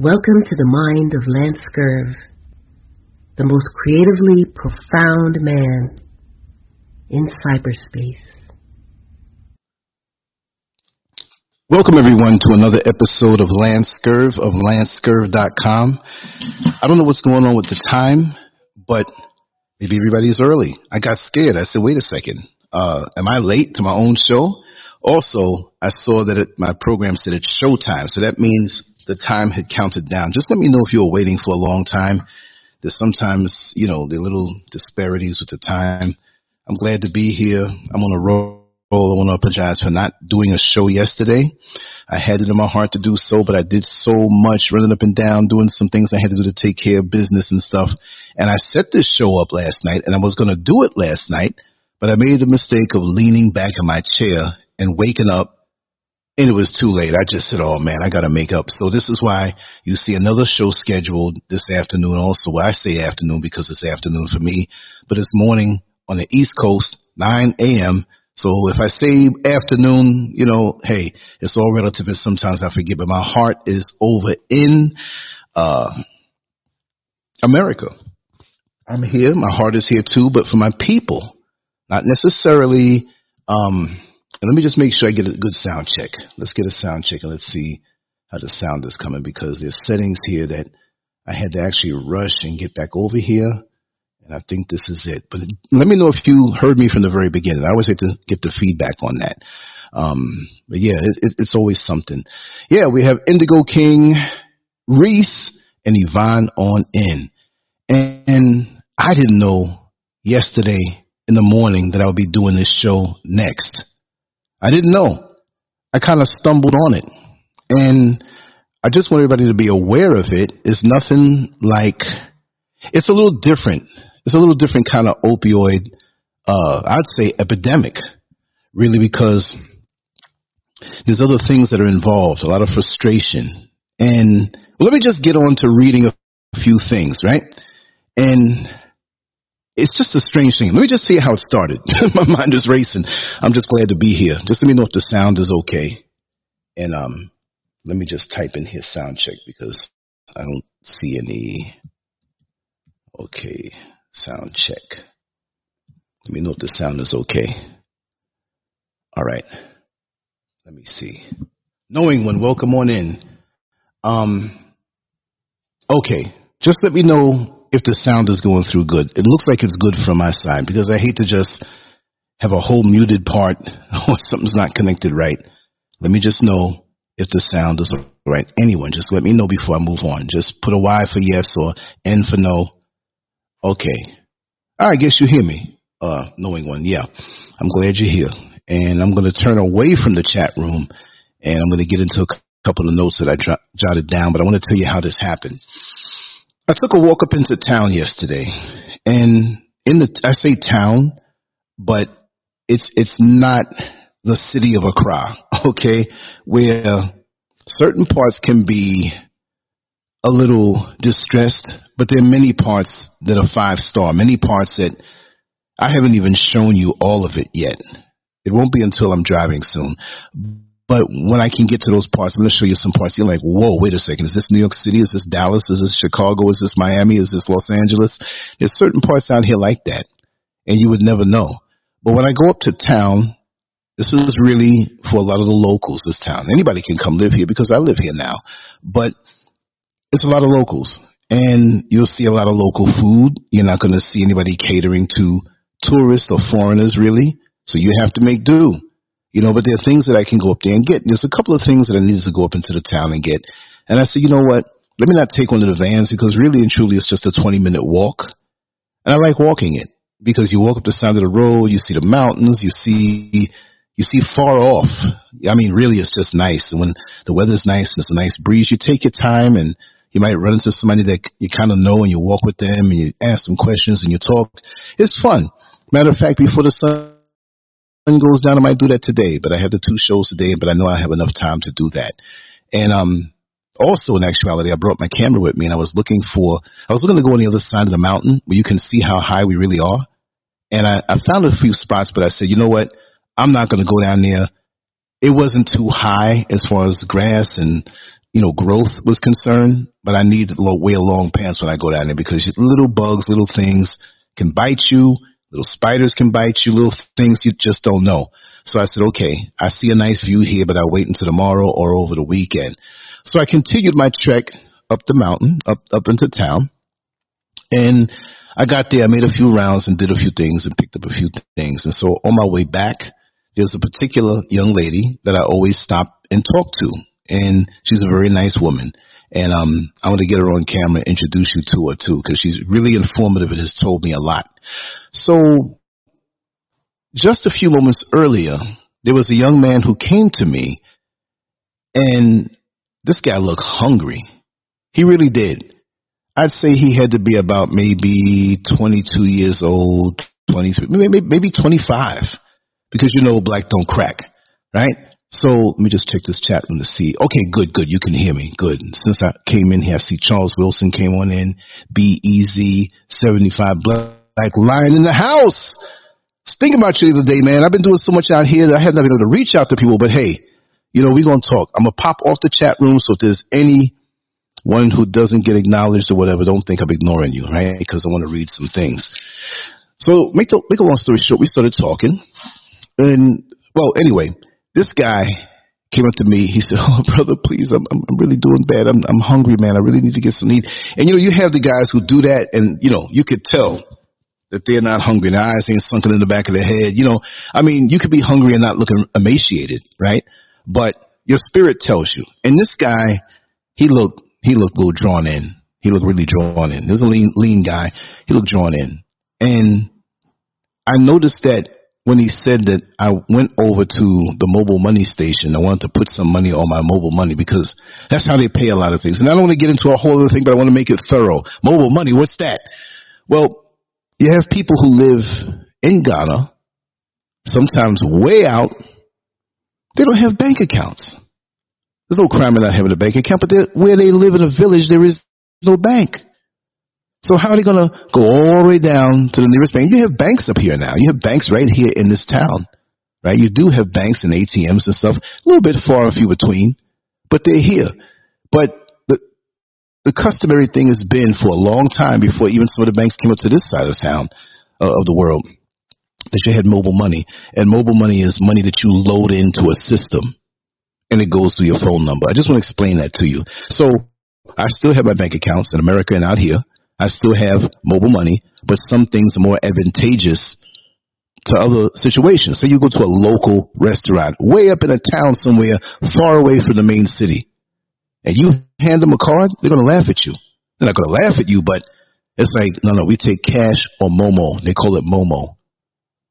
Welcome to the mind of Lance Scurv, the most creatively profound man in cyberspace. Welcome, everyone, to another episode of Lance Scurv of LanceScurv.com. I don't know what's going on with the time, but maybe everybody's early. I got scared. I said, wait a second. Uh, am I late to my own show? Also, I saw that it, my program said it's showtime, so that means the time had counted down. Just let me know if you were waiting for a long time. There's sometimes, you know, the little disparities with the time. I'm glad to be here. I'm on a roll. I want to apologize for not doing a show yesterday. I had it in my heart to do so, but I did so much running up and down, doing some things I had to do to take care of business and stuff. And I set this show up last night, and I was going to do it last night, but I made the mistake of leaning back in my chair and waking up, and it was too late. I just said, "Oh man, I got to make up." So this is why you see another show scheduled this afternoon. Also, well, I say afternoon because it's afternoon for me, but it's morning on the East Coast, 9 a.m. So if I say afternoon, you know, hey, it's all relative and sometimes I forget, but my heart is over in uh, America. I'm here, my heart is here too, but for my people, not necessarily. Um, and let me just make sure I get a good sound check. Let's get a sound check and let's see how the sound is coming because there's settings here that I had to actually rush and get back over here and I think this is it. But let me know if you heard me from the very beginning. I always like to get the feedback on that. Um, but yeah, it, it, it's always something. Yeah, we have Indigo King, Reese, and Yvonne on in. And, and I didn't know yesterday in the morning that I would be doing this show next. I didn't know. I kind of stumbled on it. And I just want everybody to be aware of it. It's nothing like, it's a little different it's a little different kind of opioid, uh, I'd say epidemic, really, because there's other things that are involved, a lot of frustration. And well, let me just get on to reading a few things, right? And it's just a strange thing. Let me just see how it started. My mind is racing. I'm just glad to be here. Just let me know if the sound is okay. And um, let me just type in here sound check because I don't see any. Okay. Sound check. Let me know if the sound is okay. All right. Let me see. Knowing when, welcome on in. Um, okay. Just let me know if the sound is going through good. It looks like it's good from my side because I hate to just have a whole muted part or something's not connected right. Let me just know if the sound is right. Anyone, just let me know before I move on. Just put a Y for yes or N for no Okay. I guess you hear me. Uh, knowing one. Yeah. I'm glad you're here. And I'm going to turn away from the chat room and I'm going to get into a couple of notes that I jotted down, but I want to tell you how this happened. I took a walk up into town yesterday and in the, I say town, but it's, it's not the city of Accra, okay, where certain parts can be a little distressed, but there are many parts that are five star, many parts that I haven't even shown you all of it yet. It won't be until I'm driving soon. But when I can get to those parts, I'm going to show you some parts. You're like, whoa, wait a second. Is this New York City? Is this Dallas? Is this Chicago? Is this Miami? Is this Los Angeles? There's certain parts out here like that, and you would never know. But when I go up to town, this is really for a lot of the locals, this town. Anybody can come live here because I live here now. But it's a lot of locals, and you'll see a lot of local food. You're not going to see anybody catering to tourists or foreigners, really. So you have to make do. You know, but there are things that I can go up there and get. There's a couple of things that I needed to go up into the town and get. And I said, you know what? Let me not take one of the vans because really and truly it's just a 20 minute walk. And I like walking it because you walk up the side of the road, you see the mountains, you see you see far off. I mean, really, it's just nice. And when the weather's nice and it's a nice breeze, you take your time and you might run into somebody that you kind of know and you walk with them and you ask them questions and you talk. It's fun. Matter of fact, before the sun goes down, I might do that today, but I have the two shows today, but I know I have enough time to do that. And, um, also in actuality, I brought my camera with me and I was looking for, I was looking to go on the other side of the mountain where you can see how high we really are. And I, I found a few spots, but I said, you know what? I'm not going to go down there. It wasn't too high as far as grass and you know, growth was concerned, but I need to wear long pants when I go down there because little bugs, little things can bite you, little spiders can bite you, little things you just don't know. So I said, okay, I see a nice view here, but I'll wait until tomorrow or over the weekend. So I continued my trek up the mountain, up up into town, and I got there. I made a few rounds and did a few things and picked up a few things. And so on my way back, there's a particular young lady that I always stop and talk to, and she's a very nice woman. And um, I want to get her on camera, and introduce you to her too, because she's really informative and has told me a lot. So, just a few moments earlier, there was a young man who came to me, and this guy looked hungry. He really did. I'd say he had to be about maybe 22 years old, 23, maybe, maybe 25, because you know black don't crack, right? So let me just check this chat room to see. Okay, good, good. You can hear me. Good. Since I came in here, I see Charles Wilson came on in. Be easy, 75 black lion in the house. Thinking about you the other day, man. I've been doing so much out here that I have not been able to reach out to people, but hey, you know, we're going to talk. I'm going to pop off the chat room. So if there's any one who doesn't get acknowledged or whatever, don't think I'm ignoring you, right? Because I want to read some things. So make the make a long story short, we started talking, and well, anyway, this guy came up to me. He said, "Oh, brother, please, I'm I'm really doing bad. I'm I'm hungry, man. I really need to get some eat." And you know, you have the guys who do that, and you know, you could tell that they're not hungry. Their eyes ain't sunken in the back of their head. You know, I mean, you could be hungry and not looking emaciated, right? But your spirit tells you. And this guy, he looked he looked a little drawn in. He looked really drawn in. He was a lean lean guy. He looked drawn in. And I noticed that when he said that I went over to the mobile money station, I wanted to put some money on my mobile money because that's how they pay a lot of things. And I don't want to get into a whole other thing, but I want to make it thorough. Mobile money, what's that? Well, you have people who live in Ghana, sometimes way out. They don't have bank accounts. There's no crime in not having a bank account, but where they live in a village, there is no bank. So how are they going to go all the way down to the nearest bank? You have banks up here now. You have banks right here in this town, right? You do have banks and ATMs and stuff, a little bit far and few between, but they're here. But the customary thing has been for a long time before even some of the banks came up to this side of town uh, of the world that you had mobile money, and mobile money is money that you load into a system, and it goes to your phone number. I just want to explain that to you. So I still have my bank accounts in America and out here. I still have mobile money, but some things are more advantageous to other situations. So you go to a local restaurant way up in a town somewhere far away from the main city, and you hand them a card, they're going to laugh at you. They're not going to laugh at you, but it's like, no, no, we take cash or Momo. They call it Momo,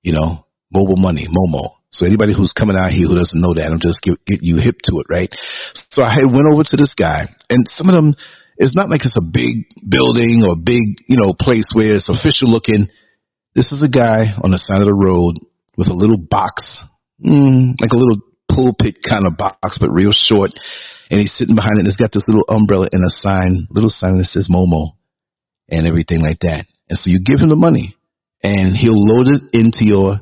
you know, mobile money, Momo. So anybody who's coming out here who doesn't know that, I'm just get, get you hip to it, right? So I went over to this guy, and some of them it's not like it's a big building or a big, you know, place where it's official looking. This is a guy on the side of the road with a little box, mm, like a little pulpit kind of box, but real short. And he's sitting behind it and it's got this little umbrella and a sign, little sign that says Momo and everything like that. And so you give him the money and he'll load it into your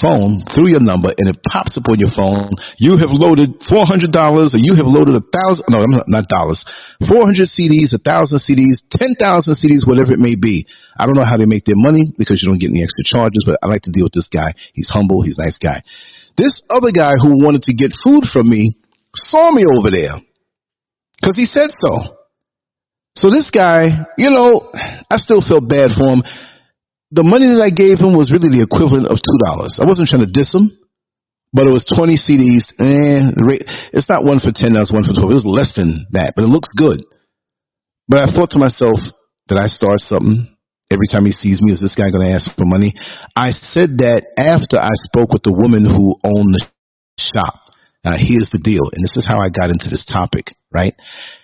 phone through your number and it pops up on your phone. You have loaded four hundred dollars, or you have loaded a thousand. No, not dollars. Four hundred cedis, a thousand cedis, ten thousand cedis, whatever it may be. I don't know how they make their money because you don't get any extra charges. But I like to deal with this guy. He's humble. He's a nice guy. This other guy who wanted to get food from me saw me over there because he said so. So this guy, you know, I still felt bad for him the money that I gave him was really the equivalent of two dollars. I wasn't trying to diss him, but it was twenty cedis. Eh, and it's not one for ten. That's one for twelve. It was less than that, but it looks good. But I thought to myself, did I start something? Every time he sees me, is this guy going to ask for money? I said that after I spoke with the woman who owned the shop. Now, here's the deal, and this is how I got into this topic, right?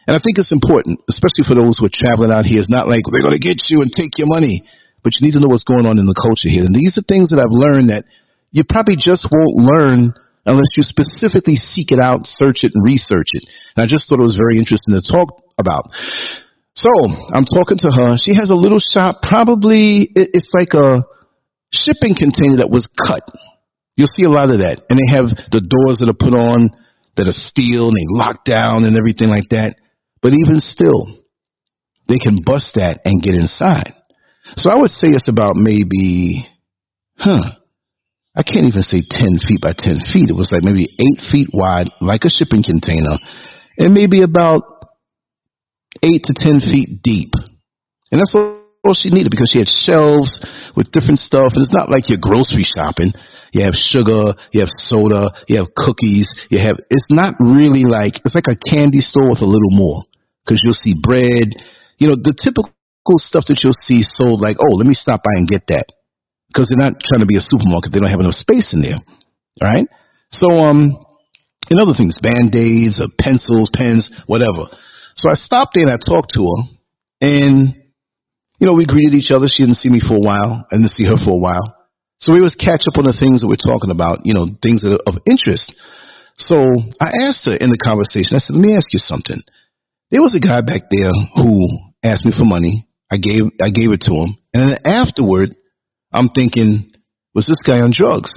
And I think it's important, especially for those who are traveling out here. It's not like they're going to get you and take your money but you need to know what's going on in the culture here. And these are things that I've learned that you probably just won't learn unless you specifically seek it out, search it, and research it. And I just thought it was very interesting to talk about. So I'm talking to her. She has a little shop, probably it's like a shipping container that was cut. You'll see a lot of that. And they have the doors that are put on that are steel and they lock down and everything like that. But even still, they can bust that and get inside. So I would say it's about maybe, huh, I can't even say 10 feet by 10 feet. It was like maybe 8 feet wide, like a shipping container, and maybe about 8 to 10 feet deep. And that's all she needed because she had shelves with different stuff. And it's not like you're grocery shopping. You have sugar, you have soda, you have cookies, you have, it's not really like, it's like a candy store with a little more because you'll see bread, you know, the typical stuff that you'll see sold like, oh, let me stop by and get that because they're not trying to be a supermarket. They don't have enough space in there. All right. So, um, and other things, band-aids, or pencils, pens, whatever. So I stopped there and I talked to her and, you know, we greeted each other. She didn't see me for a while. I didn't see her for a while. So we was catch up on the things that we're talking about, you know, things that are of interest. So I asked her in the conversation, I said, let me ask you something. There was a guy back there who asked me for money. I gave, I gave it to him. And then afterward, I'm thinking, was this guy on drugs?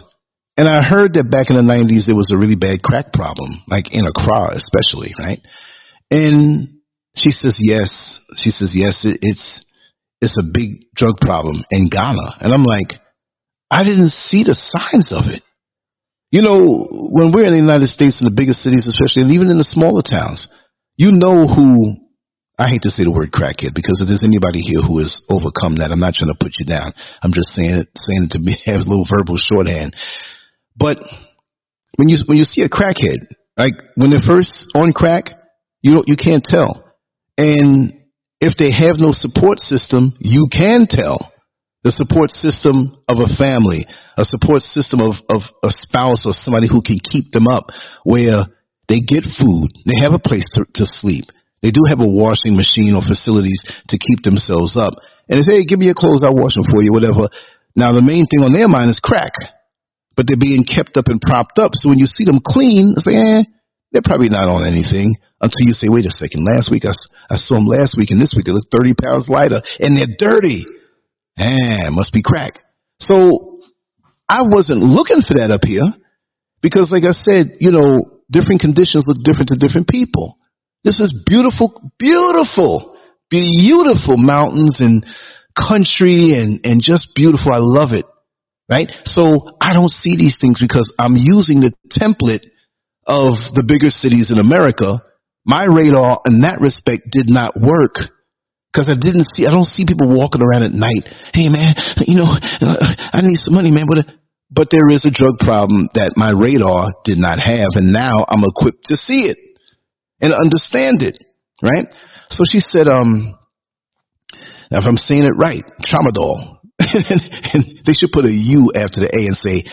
And I heard that back in the 90s, there was a really bad crack problem, like in Accra, especially, right? And she says, yes. She says, yes, it, it's, it's a big drug problem in Ghana. And I'm like, I didn't see the signs of it. You know, when we're in the United States, in the bigger cities, especially, and even in the smaller towns, you know who, I hate to say the word crackhead because if there's anybody here who has overcome that, I'm not trying to put you down. I'm just saying it, saying it to be, have a little verbal shorthand. But when you, when you see a crackhead, like when they're first on crack, you don't, you can't tell. And if they have no support system, you can tell the support system of a family, a support system of, of a spouse or somebody who can keep them up, where they get food, they have a place to, to sleep, they do have a washing machine or facilities to keep themselves up. And they say, hey, give me your clothes, I'll wash them for you, whatever. Now, the main thing on their mind is crack, but they're being kept up and propped up. So when you see them clean, eh, they're probably not on anything until you say, wait a second, last week I, I saw them last week and this week they look 30 pounds lighter and they're dirty. Ah, must be crack. So I wasn't looking for that up here because, like I said, you know, different conditions look different to different people. This is beautiful, beautiful, beautiful mountains and country and, and just beautiful. I love it. Right? So I don't see these things because I'm using the template of the bigger cities in America. My radar in that respect did not work because I didn't see, I don't see people walking around at night. Hey man, you know, I need some money, man. But, but there is a drug problem that my radar did not have. And now I'm equipped to see it and understand it. Right. So she said, um, now if I'm saying it right, tramadol. and they should put a U after the A and say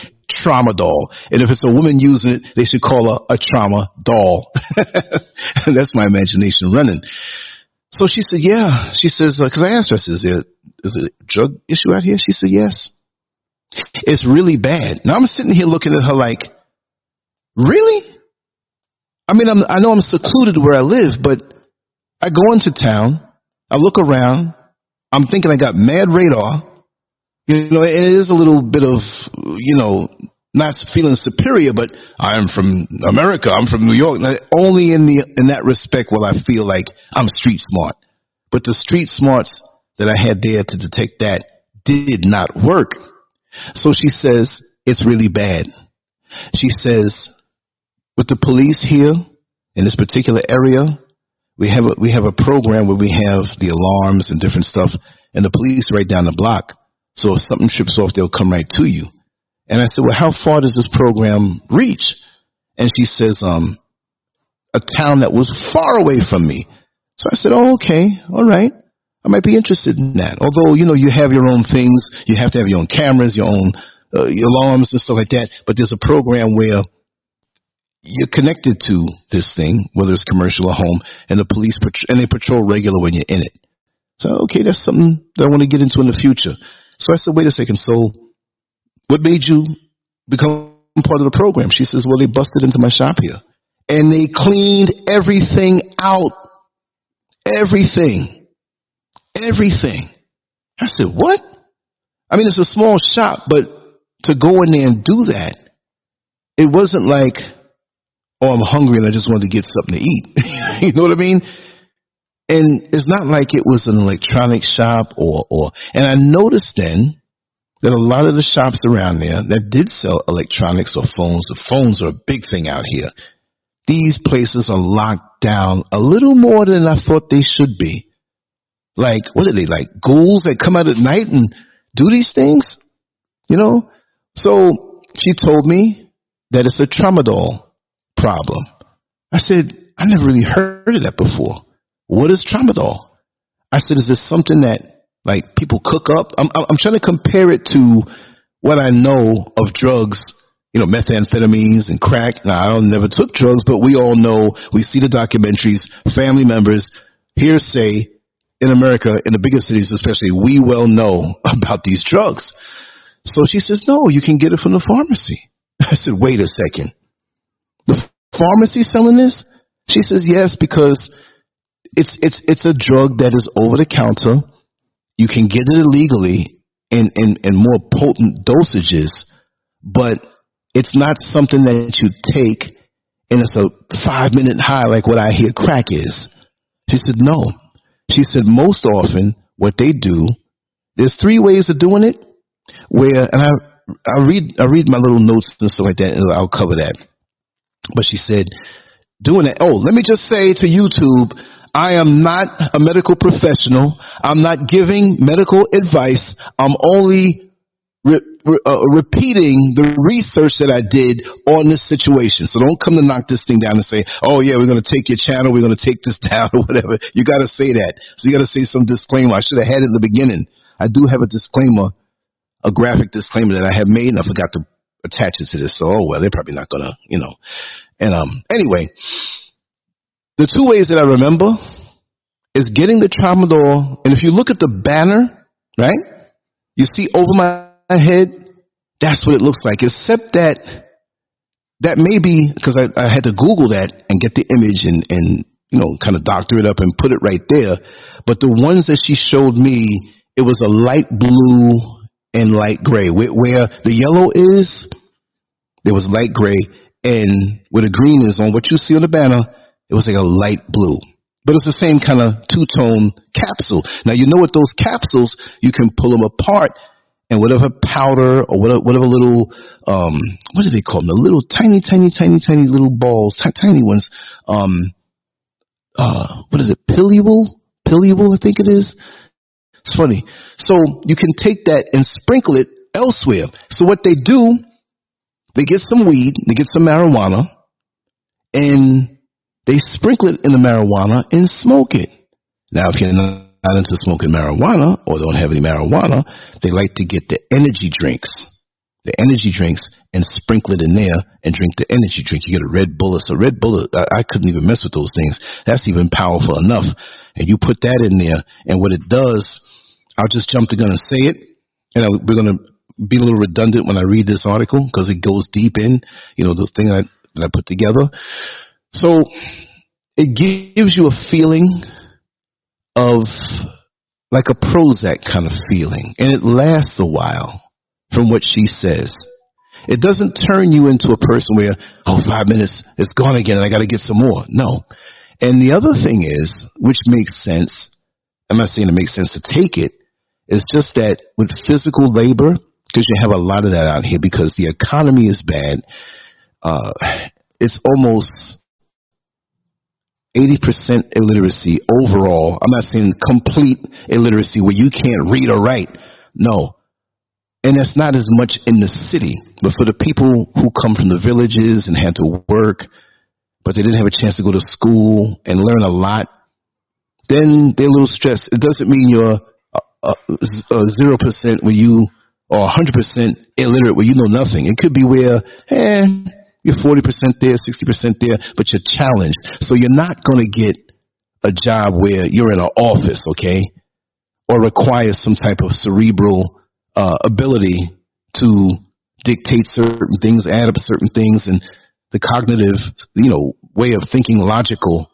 tramadol. And if it's a woman using it, they should call her a trauma doll. That's my imagination running. So she said, yeah. She says, because uh, I asked her, is there, is there a drug issue out here? She said, yes. It's really bad. Now I'm sitting here looking at her like, really? I mean, I'm, I know I'm secluded where I live, but I go into town, I look around, I'm thinking I got mad radar. You know, it is a little bit of, you know, not feeling superior, but I'm from America. I'm from New York. Only in the in that respect will I feel like I'm street smart. But the street smarts that I had there to detect that did not work. So she says it's really bad. She says with the police here in this particular area, we have a, we have a program where we have the alarms and different stuff, and the police right down the block. So if something trips off, they'll come right to you. And I said, well, how far does this program reach? And she says, um, a town that was far away from me. So I said, oh, okay, all right. I might be interested in that. Although, you know, you have your own things. You have to have your own cameras, your own uh, alarms and stuff like that. But there's a program where you're connected to this thing, whether it's commercial or home, and the police pat- and they patrol regular when you're in it. So, okay, that's something that I want to get into in the future. So I said, wait a second. So what made you become part of the program? She says, Well, they busted into my shop here and they cleaned everything out. Everything. Everything. I said, What? I mean, it's a small shop, but to go in there and do that, it wasn't like, oh, I'm hungry and I just wanted to get something to eat. you know what I mean? And it's not like it was an electronic shop or, or, and I noticed then that a lot of the shops around there that did sell electronics or phones, the phones are a big thing out here. These places are locked down a little more than I thought they should be. Like, what are they, like ghouls that come out at night and do these things? You know? So she told me that it's a tramadol problem. I said, I never really heard of that before. What is tramadol? I said, is this something that like people cook up. I'm I'm trying to compare it to what I know of drugs, you know, methamphetamines and crack. Now I don't never took drugs, but we all know we see the documentaries, family members, hearsay in America, in the bigger cities especially, we well know about these drugs. So she says, No, you can get it from the pharmacy. I said, Wait a second. The pharmacy selling this? She says, Yes, because it's it's it's a drug that is over the counter you can get it illegally in, in, in more potent dosages, but it's not something that you take and it's a five minute high like what I hear crack is. She said, no. She said, most often what they do, there's three ways of doing it where, and I, I read, I read my little notes and stuff like that and I'll cover that. But she said, doing it. Oh, let me just say to YouTube, I am not a medical professional. I'm not giving medical advice. I'm only re- re- uh, repeating the research that I did on this situation. So don't come to knock this thing down and say, oh, yeah, we're going to take your channel. We're going to take this down or whatever. You got to say that. So you got to say some disclaimer. I should have had it in the beginning. I do have a disclaimer, a graphic disclaimer that I have made, and I forgot to attach it to this. So, oh, well, they're probably not going to, you know. And um, anyway, the two ways that I remember is getting the tramadol, and if you look at the banner, right, you see over my head, that's what it looks like, except that that may be because I, I had to Google that and get the image and, and you know kind of doctor it up and put it right there. But the ones that she showed me, it was a light blue and light gray. Where, where the yellow is, there was light gray, and where the green is on what you see on the banner, it was like a light blue. But it's the same kind of two tone capsule. Now, you know what those capsules, you can pull them apart and whatever powder or whatever, whatever little, um, what do they call them? The little tiny, tiny, tiny, tiny little balls, t- tiny ones. Um, uh, what is it? Pilluable? Pilluable, I think it is. It's funny. So you can take that and sprinkle it elsewhere. So what they do, they get some weed, they get some marijuana, and they sprinkle it in the marijuana and smoke it. Now, if you're not into smoking marijuana or don't have any marijuana, they like to get the energy drinks, the energy drinks, and sprinkle it in there and drink the energy drink. You get a Red Bull. So Red Bull, uh, I, I couldn't even mess with those things. That's even powerful enough. And you put that in there, and what it does, I'll just jump the gun and say it. And I, we're going to be a little redundant when I read this article because it goes deep in, you know, the thing that, that I put together. So it gives you a feeling of like a Prozac kind of feeling, and it lasts a while from what she says. It doesn't turn you into a person where, oh, five minutes, it's gone again, and I got to get some more. No. And the other thing is, which makes sense, I'm not saying it makes sense to take it, it, is just that with physical labor, because you have a lot of that out here, because the economy is bad, uh, it's almost 80% illiteracy overall. I'm not saying complete illiteracy where you can't read or write. No. And that's not as much in the city. But for the people who come from the villages and had to work, but they didn't have a chance to go to school and learn a lot, then they're a little stressed. It doesn't mean you're zero percent where you or hundred percent illiterate where you know nothing. It could be where, eh, you're 40% there, 60% there, but you're challenged. So you're not going to get a job where you're in an office, okay, or require some type of cerebral uh, ability to dictate certain things, add up certain things, and the cognitive, you know, way of thinking logical.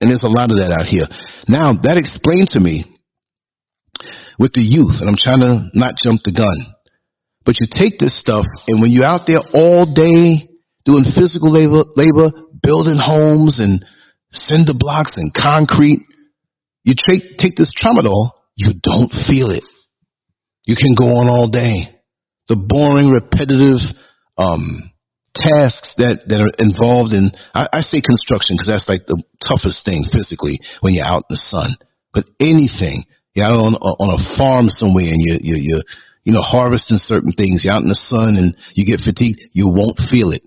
And there's a lot of that out here. Now, that explained to me with the youth, and I'm trying to not jump the gun. But you take this stuff, and when you're out there all day, doing physical labor, labor, building homes and cinder blocks and concrete. You take, take this tramadol, you don't feel it. You can go on all day. The boring, repetitive um, tasks that, that are involved in, I, I say construction because that's like the toughest thing physically when you're out in the sun. But anything, you're out on, on a farm somewhere and you, you, you, you know, harvesting certain things, you're out in the sun and you get fatigued, you won't feel it.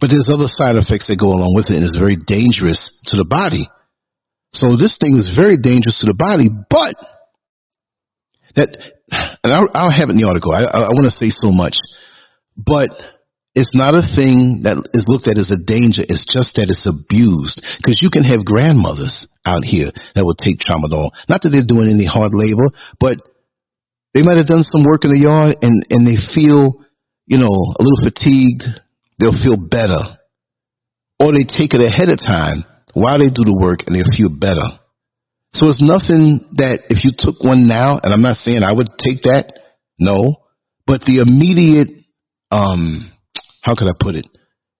But there's other side effects that go along with it and it's very dangerous to the body. So this thing is very dangerous to the body, but that, and I'll, I'll have it in the article. I, I, I want to say so much, but it's not a thing that is looked at as a danger. It's just that it's abused because you can have grandmothers out here that will take tramadol. Not that they're doing any hard labor, but they might have done some work in the yard and, and they feel, you know, a little fatigued. They'll feel better. Or they take it ahead of time while they do the work and they feel better. So it's nothing that if you took one now, and I'm not saying I would take that, no, but the immediate, um, how could I put it?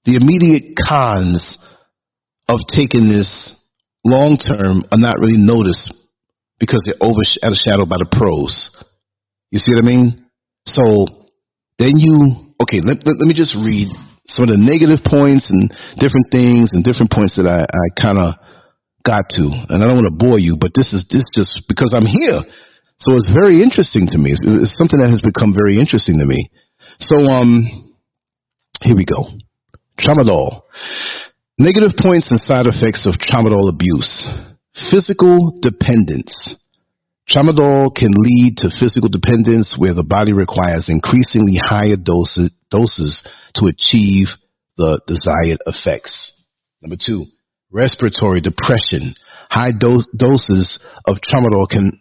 The immediate cons of taking this long term are not really noticed because they're overshadowed by the pros. You see what I mean? So then you, okay, let, let, let me just read some of the negative points and different things and different points that I, I kind of got to. And I don't want to bore you, but this is this just because I'm here. So it's very interesting to me. It's, it's something that has become very interesting to me. So um, here we go. Tramadol. Negative points and side effects of tramadol abuse. Physical dependence. Tramadol can lead to physical dependence where the body requires increasingly higher doses, doses to achieve the desired effects. Number two, respiratory depression. High do- doses of tramadol can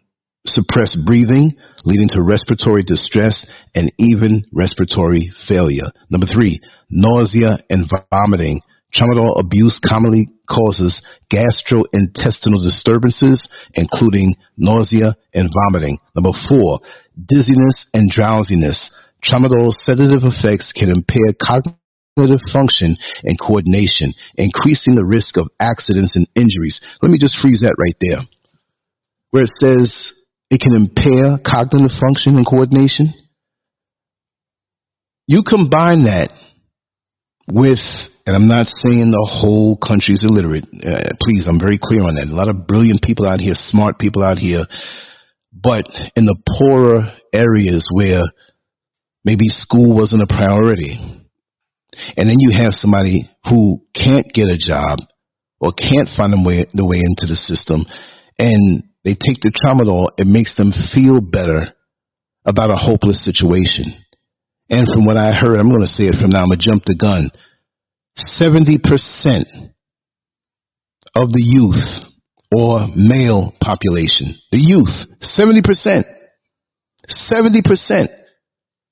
suppress breathing, leading to respiratory distress and even respiratory failure. Number three, nausea and vomiting. Tramadol abuse commonly causes gastrointestinal disturbances, including nausea and vomiting. Number four, dizziness and drowsiness. Tramadol's sedative effects can impair cognitive function and coordination, increasing the risk of accidents and injuries. Let me just freeze that right there. Where it says it can impair cognitive function and coordination. You combine that with, and I'm not saying the whole country's illiterate. Uh, please, I'm very clear on that. A lot of brilliant people out here, smart people out here, but in the poorer areas where maybe school wasn't a priority, and then you have somebody who can't get a job or can't find a way, the way into the system, and they take the tramadol, it makes them feel better about a hopeless situation. And from what I heard, I'm going to say it from now, I'm going to jump the gun. 70% of the youth or male population, the youth, 70%, 70%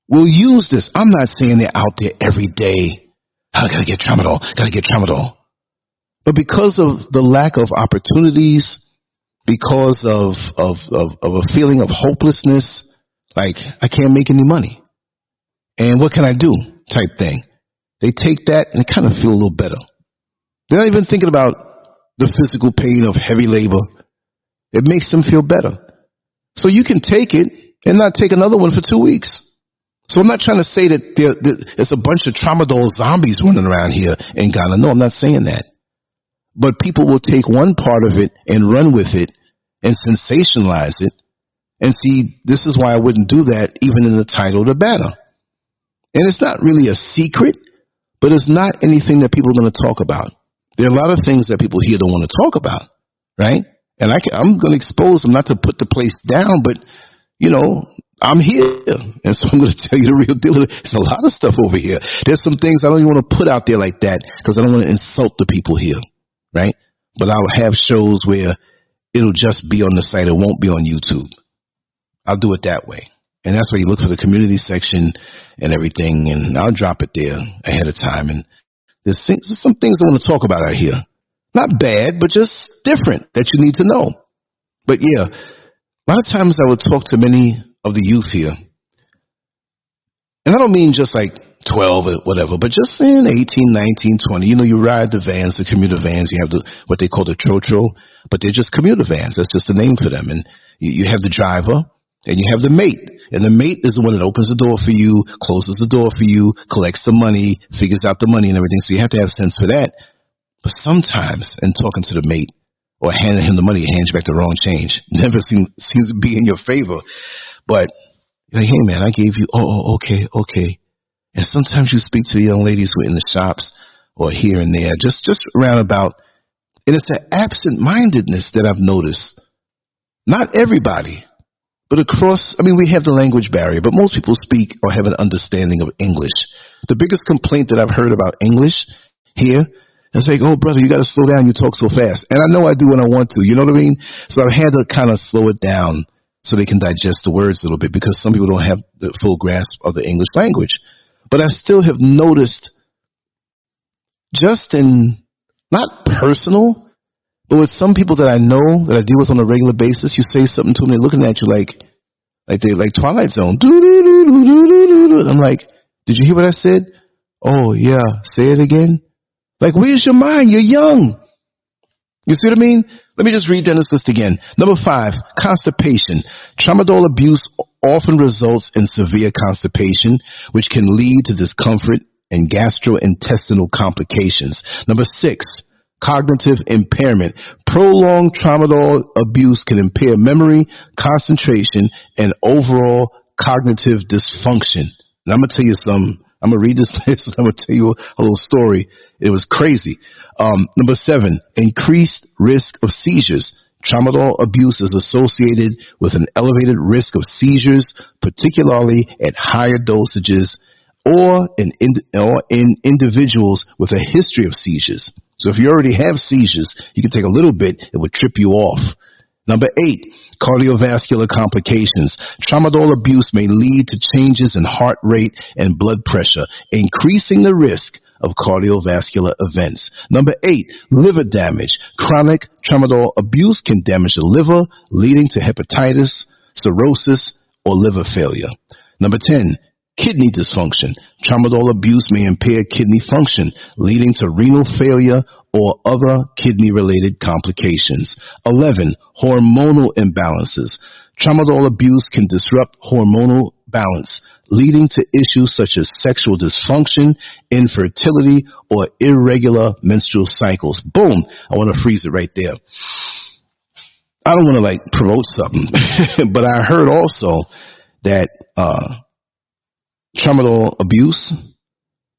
will use this. I'm not saying they're out there every day. I gotta get tramadol, gotta get tramadol. But because of the lack of opportunities, because of, of, of, of a feeling of hopelessness, like I can't make any money. And what can I do type thing. They take that and they kind of feel a little better. They're not even thinking about the physical pain of heavy labor. It makes them feel better. So you can take it and not take another one for two weeks. So I'm not trying to say that there, there's a bunch of tramadol zombies running around here in Ghana. No, I'm not saying that. But people will take one part of it and run with it and sensationalize it. And see, this is why I wouldn't do that even in the title of the banner. And it's not really a secret, but it's not anything that people are going to talk about. There are a lot of things that people here don't want to talk about, right? And I can, I'm going to expose them, not to put the place down, but, you know, I'm here. And so I'm going to tell you the real deal. There's a lot of stuff over here. There's some things I don't even want to put out there like that because I don't want to insult the people here right? But I'll have shows where it'll just be on the site. It won't be on YouTube. I'll do it that way. And that's where you look for the community section and everything, and I'll drop it there ahead of time. And there's, some things I want to talk about out here. Not bad, but just different that you need to know. But yeah, a lot of times I would talk to many of the youth here. And I don't mean just like 12 or whatever, but just in 18, 19, 20, you know, you ride the vans, the commuter vans, you have the, what they call the trotro, but they're just commuter vans. That's just the name for them. And you have the driver and you have the mate. And the mate is the one that opens the door for you, closes the door for you, collects the money, figures out the money and everything. So you have to have sense for that. But sometimes in talking to the mate or handing him the money, he hands you back the wrong change. Never seems, seems to be in your favor. But like, hey man, I gave you, oh, oh okay, okay and sometimes you speak to the young ladies who are in the shops or here and there, just just around about. And it's an absent-mindedness that I've noticed. Not everybody, but across. I mean, we have the language barrier, but most people speak or have an understanding of English. The biggest complaint that I've heard about English here is like, "Oh, brother, you got to slow down. You talk so fast." And I know I do when I want to. You know what I mean? So I've had to kind of slow it down so they can digest the words a little bit because some people don't have the full grasp of the English language. But I still have noticed just in not personal, but with some people that I know that I deal with on a regular basis, you say something to them, they're looking at you like like they like Twilight Zone. I'm like, did you hear what I said? Oh yeah, say it again. Like, where's your mind? You're young. You see what I mean? Let me just read down this list again. Number five, constipation. Tramadol abuse often results in severe constipation, which can lead to discomfort and gastrointestinal complications. Number six, cognitive impairment. Prolonged tramadol abuse can impair memory, concentration, and overall cognitive dysfunction. And I'm going to tell you some. I'm going to read this. I'm going to tell you a little story. It was crazy. Um, number seven, increased risk of seizures. Tramadol abuse is associated with an elevated risk of seizures, particularly at higher dosages or in, or in individuals with a history of seizures. So if you already have seizures, you can take a little bit, it would trip you off. Number eight, cardiovascular complications. Tramadol abuse may lead to changes in heart rate and blood pressure, increasing the risk of cardiovascular events. Number eight, liver damage. Chronic tramadol abuse can damage the liver, leading to hepatitis, cirrhosis, or liver failure. Number 10, kidney dysfunction. Tramadol abuse may impair kidney function, leading to renal failure or other kidney related complications. 11, hormonal imbalances. Tramadol abuse can disrupt hormonal balance, leading to issues such as sexual dysfunction, infertility, or irregular menstrual cycles. Boom! I want to freeze it right there. I don't want to like promote something, but I heard also that uh, tramadol abuse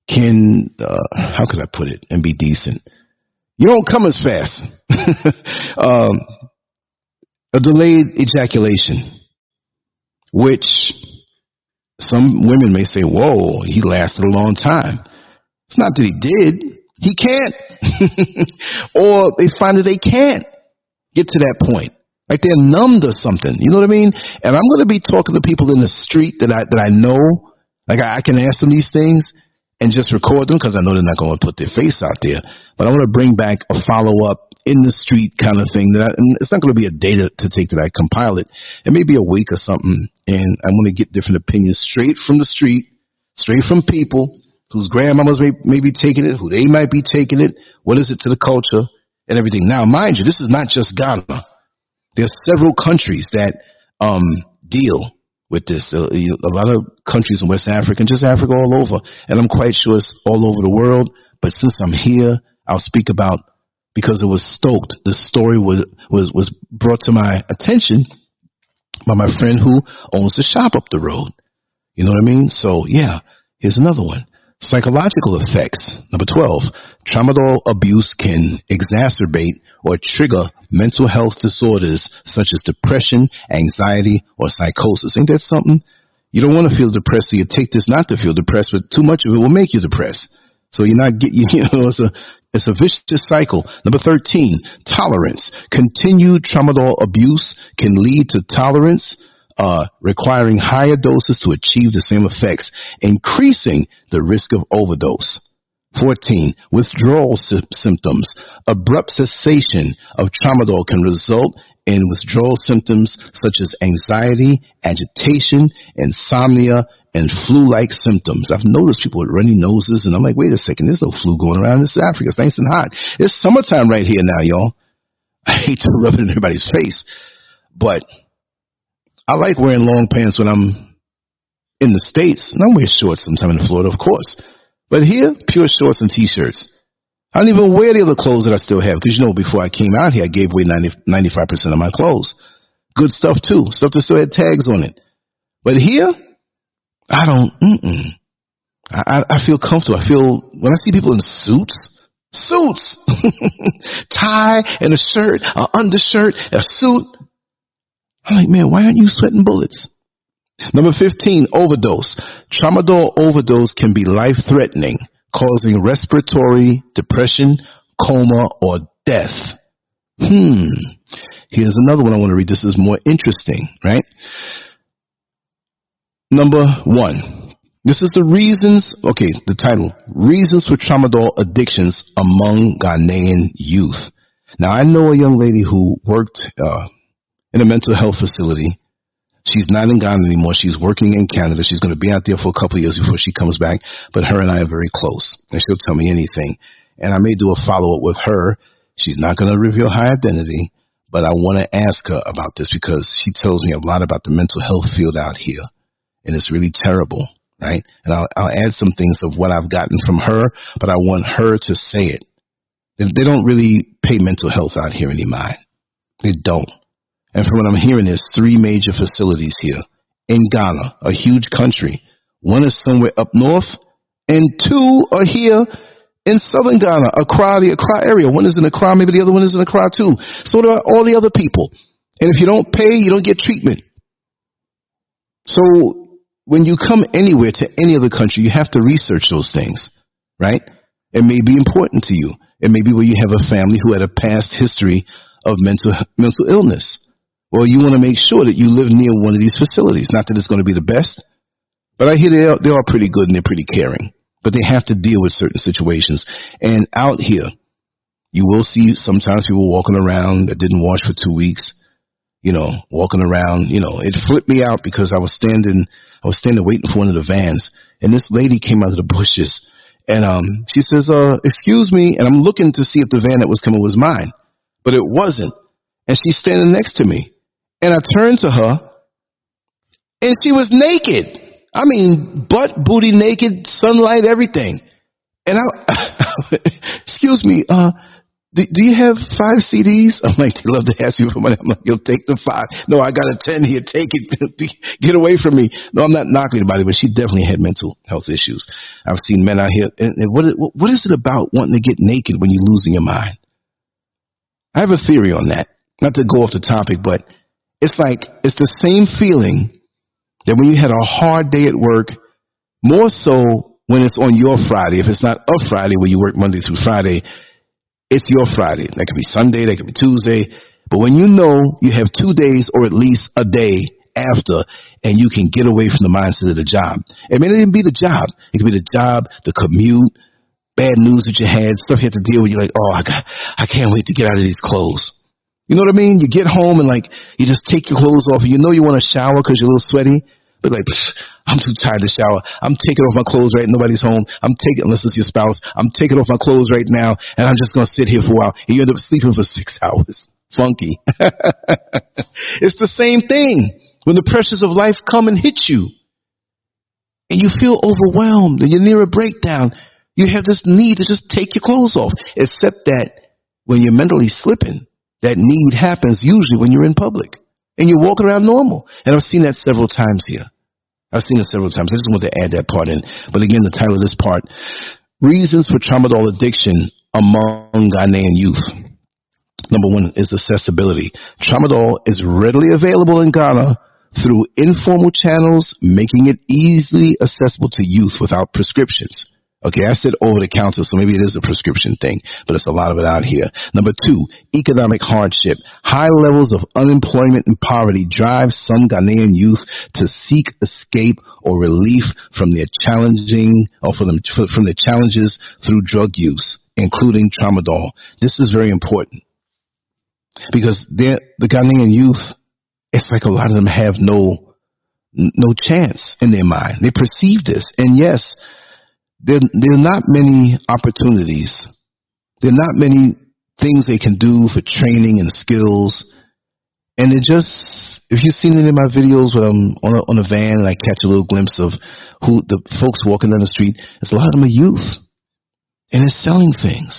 can, uh, how can I put it and be decent? You don't come as fast. um, a delayed ejaculation, which some women may say, whoa, he lasted a long time. It's not that he did. He can't. or they find that they can't get to that point. Like they're numbed or something. You know what I mean? And I'm going to be talking to people in the street that I, that I know. Like I, I can ask them these things and just record them because I know they're not going to put their face out there. But I want to bring back a follow up in the street kind of thing. That I, and it's not going to be a day to, take that I compile it. It may be a week or something, and I'm going to get different opinions straight from the street, straight from people whose grandmamas may, may be taking it, who they might be taking it. What is it to the culture and everything? Now, mind you, this is not just Ghana. There are several countries that um, deal with this. Uh, a lot of countries in West Africa and just Africa all over. And I'm quite sure it's all over the world. But since I'm here, I'll speak about because it was stoked. The story was was was brought to my attention by my friend who owns the shop up the road. You know what I mean? So yeah, here's another one. Psychological effects. Number 12, tramadol abuse can exacerbate or trigger mental health disorders such as depression, anxiety, or psychosis. Ain't that something? You don't want to feel depressed, so you take this not to feel depressed, but too much of it will make you depressed. So you're not get, you know, it's a, it's a vicious cycle. Number 13, tolerance. Continued tramadol abuse can lead to tolerance, uh, requiring higher doses to achieve the same effects, increasing the risk of overdose. 14. Withdrawal sy- symptoms. Abrupt cessation of tramadol can result in withdrawal symptoms such as anxiety, agitation, insomnia, and flu-like symptoms. I've noticed people with runny noses, and I'm like, wait a second, there's no flu going around. This is Africa. It's nice and hot. It's summertime right here now, y'all. I hate to rub it in everybody's face, but I like wearing long pants when I'm in the States. And I wear shorts sometime in Florida, of course. But here, pure shorts and t-shirts. I don't even wear the other clothes that I still have because, you know, before I came out here, I gave away 90, 95% of my clothes. Good stuff, too. Stuff that still had tags on it. But here, I don't, mm-mm. I, I feel comfortable. I feel, when I see people in suits, suits, tie and a shirt, an undershirt, a suit, I'm like, man, why aren't you sweating bullets? Number 15, overdose. Tramadol overdose can be life threatening, causing respiratory depression, coma, or death. Hmm. Here's another one I want to read. This is more interesting, right? Number one. This is the reasons, okay, the title Reasons for Tramadol Addictions Among Ghanaian Youth. Now, I know a young lady who worked uh, in a mental health facility She's not in Ghana anymore. She's working in Canada. She's going to be out there for a couple of years before she comes back. But her and I are very close, and she'll tell me anything. And I may do a follow up with her. She's not going to reveal her identity, but I want to ask her about this because she tells me a lot about the mental health field out here, and it's really terrible, right? And I'll, I'll add some things of what I've gotten from her, but I want her to say it. They don't really pay mental health out here any mind. They don't. And from what I'm hearing, there's three major facilities here in Ghana, a huge country. One is somewhere up north, and two are here in southern Ghana, Accra, the Accra area. One is in Accra, maybe the other one is in Accra too. So do are all the other people. And if you don't pay, you don't get treatment. So when you come anywhere to any other country, you have to research those things, right? It may be important to you. It may be where you have a family who had a past history of mental mental illness. Well, you want to make sure that you live near one of these facilities. Not that it's going to be the best, but I hear they are, they are pretty good and they're pretty caring. But they have to deal with certain situations. And out here, you will see sometimes people walking around that didn't wash for two weeks. You know, walking around. You know, it flipped me out because I was standing, I was standing waiting for one of the vans, and this lady came out of the bushes, and um, she says, "Uh, excuse me," and I'm looking to see if the van that was coming was mine, but it wasn't, and she's standing next to me. And I turned to her, and she was naked. I mean, butt, booty naked, sunlight, everything. And I, excuse me, uh, do, do, you have five cedis? I'm like, they love to ask you for money. I'm like, you'll take the five. No, I got a 10 here. Take it. Get away from me. No, I'm not knocking anybody, but she definitely had mental health issues. I've seen men out here. And, and what, what is it about wanting to get naked when you're losing your mind? I have a theory on that. Not to go off the topic, but it's like it's the same feeling that when you had a hard day at work, more so when it's on your Friday. If it's not a Friday where you work Monday through Friday, it's your Friday. That could be Sunday, that could be Tuesday. But when you know you have two days or at least a day after and you can get away from the mindset of the job. It may not even be the job. It could be the job, the commute, bad news that you had, stuff you have to deal with. You're like, oh, I got, I can't wait to get out of these clothes. You know what I mean? You get home and like you just take your clothes off. You know you want to shower because you're a little sweaty, but like I'm too tired to shower. I'm taking off my clothes right. Nobody's home. I'm taking unless it's your spouse. I'm taking off my clothes right now, and I'm just gonna sit here for a while. And you end up sleeping for six hours. Funky. it's the same thing when the pressures of life come and hit you, and you feel overwhelmed and you're near a breakdown. You have this need to just take your clothes off, except that when you're mentally slipping that need happens usually when you're in public and you're walking around normal. And I've seen that several times here. I've seen it several times. I just want to add that part in. But again, the title of this part, Reasons for Tramadol Addiction Among Ghanaian Youth. Number one is accessibility. Tramadol is readily available in Ghana through informal channels, making it easily accessible to youth without prescriptions. Okay, I said over the counter, so maybe it is a prescription thing, but it's a lot of it out here. Number two, economic hardship. High levels of unemployment and poverty drive some Ghanaian youth to seek escape or relief from their challenging or from them from their challenges through drug use, including tramadol. This is very important because the Ghanaian youth, it's like a lot of them have no no chance in their mind. They perceive this. And yes, there, there are not many opportunities. There are not many things they can do for training and skills. And it just, if you've seen it in my videos when I'm on a, on a van and I catch a little glimpse of who the folks walking down the street, it's a lot of them are youth. And they're selling things.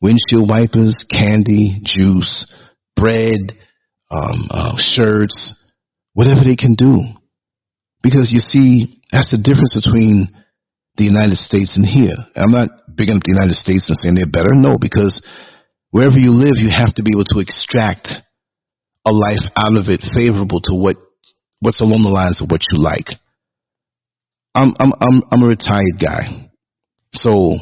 Windshield wipers, candy, juice, bread, um, uh, shirts, whatever they can do. Because you see, that's the difference between the United States and here. I'm not bigging up the United States and saying they're better. No, because wherever you live, you have to be able to extract a life out of it favorable to what what's along the lines of what you like. I'm I'm I'm I'm a retired guy, so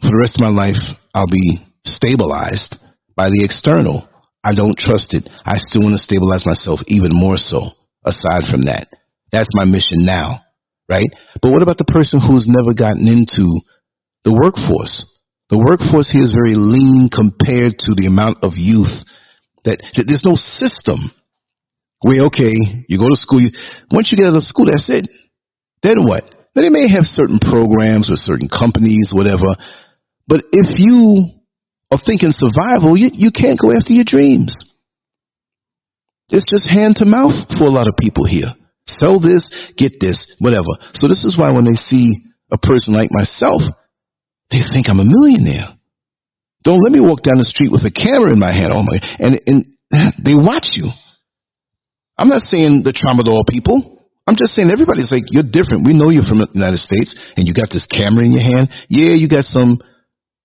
for the rest of my life, I'll be stabilized by the external. I don't trust it. I still want to stabilize myself even more so. Aside from that, that's my mission now, right? But what about the person who's never gotten into the workforce? The workforce here is very lean compared to the amount of youth that, that there's no system where, okay, you go to school, you, once you get out of school, that's it. Then what? Now, they may have certain programs or certain companies, whatever, but if you are thinking survival, you, you can't go after your dreams. It's just hand to mouth for a lot of people here. Sell this, get this, whatever. So this is why when they see a person like myself, they think I'm a millionaire. Don't let me walk down the street with a camera in my hand. Oh my, and, and they watch you. I'm not saying the tramadol people. I'm just saying everybody's like, you're different. We know you're from the United States and you got this camera in your hand. Yeah, you got some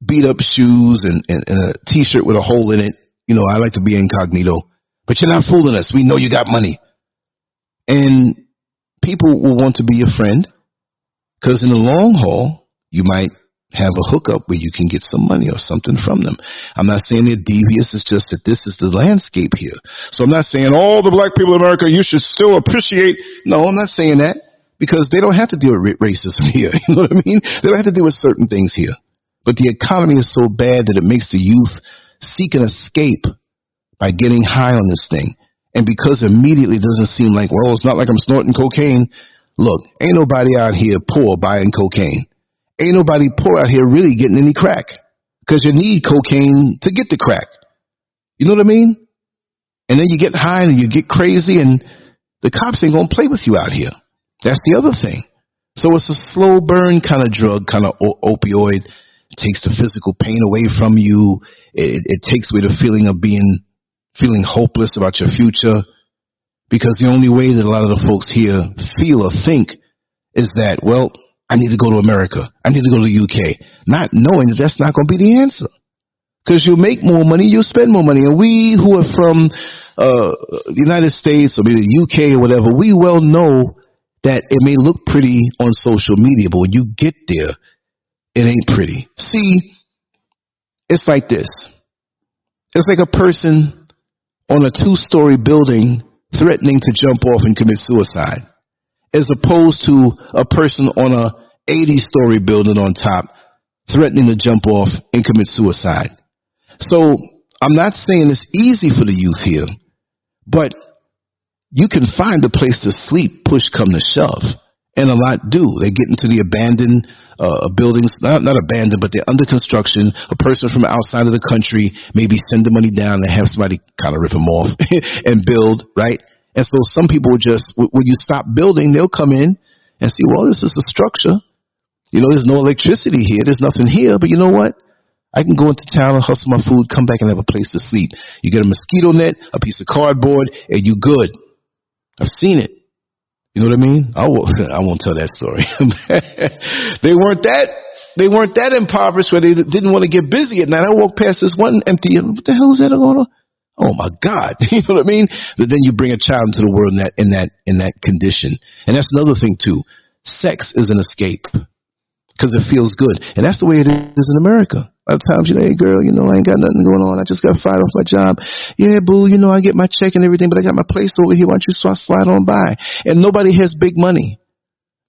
beat up shoes and, and, and a t shirt with a hole in it. You know, I like to be incognito. But you're not fooling us. We know you got money. And people will want to be your friend because in the long haul, you might have a hookup where you can get some money or something from them. I'm not saying they're devious. It's just that this is the landscape here. So I'm not saying all the black people in America, you should still appreciate. No, I'm not saying that because they don't have to deal with racism here. You know what I mean? They don't have to deal with certain things here. But the economy is so bad that it makes the youth seek an escape by getting high on this thing. And because immediately doesn't seem like, well, it's not like I'm snorting cocaine. Look, ain't nobody out here poor buying cocaine ain't nobody poor out here really getting any crack because you need cocaine to get the crack. You know what I mean? And then you get high and you get crazy, and the cops ain't gonna play with you out here. That's the other thing. So it's a slow burn kind of drug, kind of opioid. It takes the physical pain away from you. It, it takes away the feeling of being feeling hopeless about your future. Because the only way that a lot of the folks here feel or think is that, well, I need to go to America. I need to go to the UK. Not knowing that that's not going to be the answer. Because you make more money, you spend more money. And we who are from uh, the United States or maybe the UK or whatever, we well know that it may look pretty on social media, but when you get there, it ain't pretty. See, it's like this. It's like a person on a two story building threatening to jump off and commit suicide as opposed to a person on a 80 story building on top threatening to jump off and commit suicide. So I'm not saying it's easy for the youth here, but you can find a place to sleep, push come to shove. And a lot do. They get into the abandoned uh, buildings, not, not abandoned, but they're under construction. A person from outside of the country maybe send the money down and have somebody kind of rip them off and build, right? And so some people just, when you stop building, they'll come in and see, well, this is the structure. You know, there's no electricity here. There's nothing here. But you know what? I can go into town and hustle my food, come back and have a place to sleep. You get a mosquito net, a piece of cardboard, and you good. I've seen it. You know what I mean? I won't, I won't tell that story. they weren't that they weren't that impoverished where they didn't want to get busy at night. I walked past this one empty. What the hell is that going on? Oh my God. you know what I mean? But then you bring a child into the world in that in that in that condition. And that's another thing too. Sex is an escape. Because it feels good. And that's the way it is in America. Lot of times, you know, hey girl, you know, I ain't got nothing going on. I just got fired off my job. Yeah, boo, you know, I get my check and everything, but I got my place over here. Why don't you slide on by? And nobody has big money,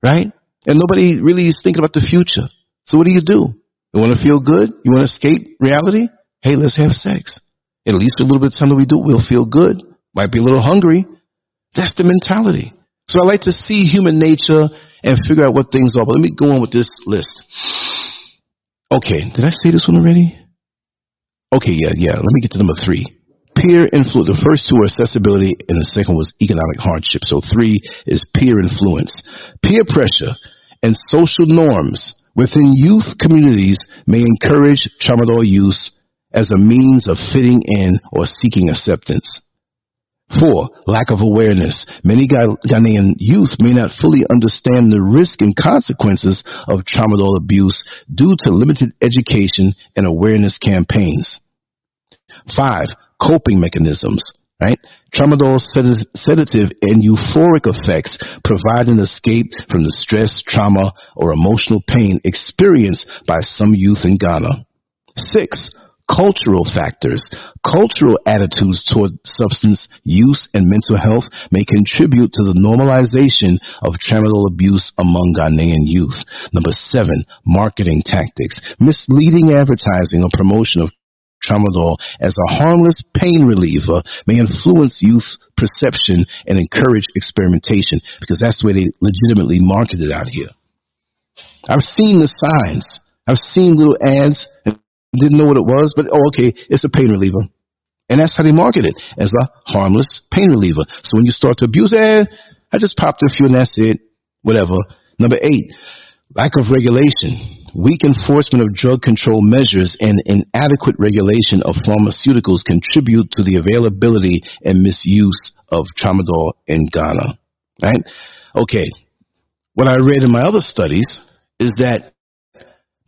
right? And nobody really is thinking about the future. So what do you do? You want to feel good? You want to escape reality? Hey, let's have sex. At least a little bit of time that we do, we'll feel good. Might be a little hungry. That's the mentality. So I like to see human nature and figure out what things are. But let me go on with this list. Okay, did I say this one already? Okay, yeah, yeah. Let me get to number three. Peer influence. The first two are accessibility, and the second was economic hardship. So three is peer influence. Peer pressure and social norms within youth communities may encourage tramadol use as a means of fitting in or seeking acceptance. Four, lack of awareness. Many Ghanaian youth may not fully understand the risk and consequences of tramadol abuse due to limited education and awareness campaigns. Five, coping mechanisms. Right? Tramadol's sedative and euphoric effects provide an escape from the stress, trauma, or emotional pain experienced by some youth in Ghana. Six, cultural factors. Cultural attitudes toward substance use and mental health may contribute to the normalization of tramadol abuse among Ghanaian youth. Number seven, marketing tactics. Misleading advertising or promotion of tramadol as a harmless pain reliever may influence youth perception and encourage experimentation because that's where they legitimately market it out here. I've seen the signs. I've seen little ads didn't know what it was, but oh, okay, it's a pain reliever. And that's how they market it as a harmless pain reliever. So when you start to abuse it, I just popped a few and that's it, whatever. Number eight, lack of regulation. Weak enforcement of drug control measures and inadequate regulation of pharmaceuticals contribute to the availability and misuse of tramadol in Ghana. Right? Okay. What I read in my other studies is that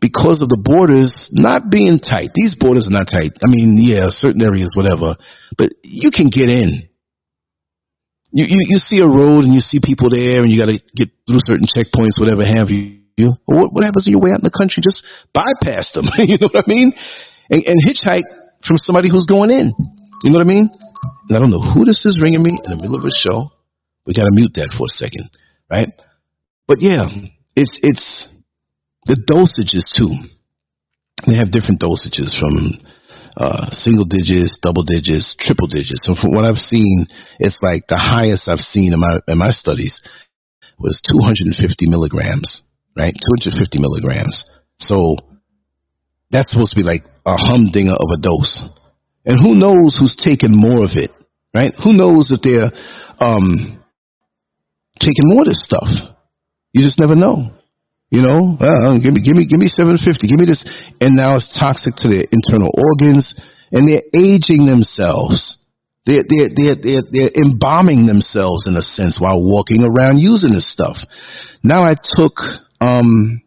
because of the borders not being tight. These borders are not tight. I mean, yeah, certain areas, whatever, but you can get in. You, you, you see a road and you see people there and you got to get through certain checkpoints, whatever have you. What, what happens when you're way out in the country? Just bypass them. you know what I mean? And, and hitchhike from somebody who's going in. You know what I mean? And I don't know who this is ringing me in the middle of a show. We got to mute that for a second, right? But yeah, it's it's the dosages too. They have different dosages from uh, single digits, double digits, triple digits. So from what I've seen, it's like the highest I've seen in my in my studies was 250 milligrams, right? 250 milligrams. So that's supposed to be like a humdinger of a dose. And who knows who's taking more of it, right? Who knows if they're um, taking more of this stuff? You just never know. You know, uh, give me, give me, give me 750. Give me this, and now it's toxic to their internal organs, and they're aging themselves. They're they're they're they're, they're embalming themselves in a sense while walking around using this stuff. Now I took, um,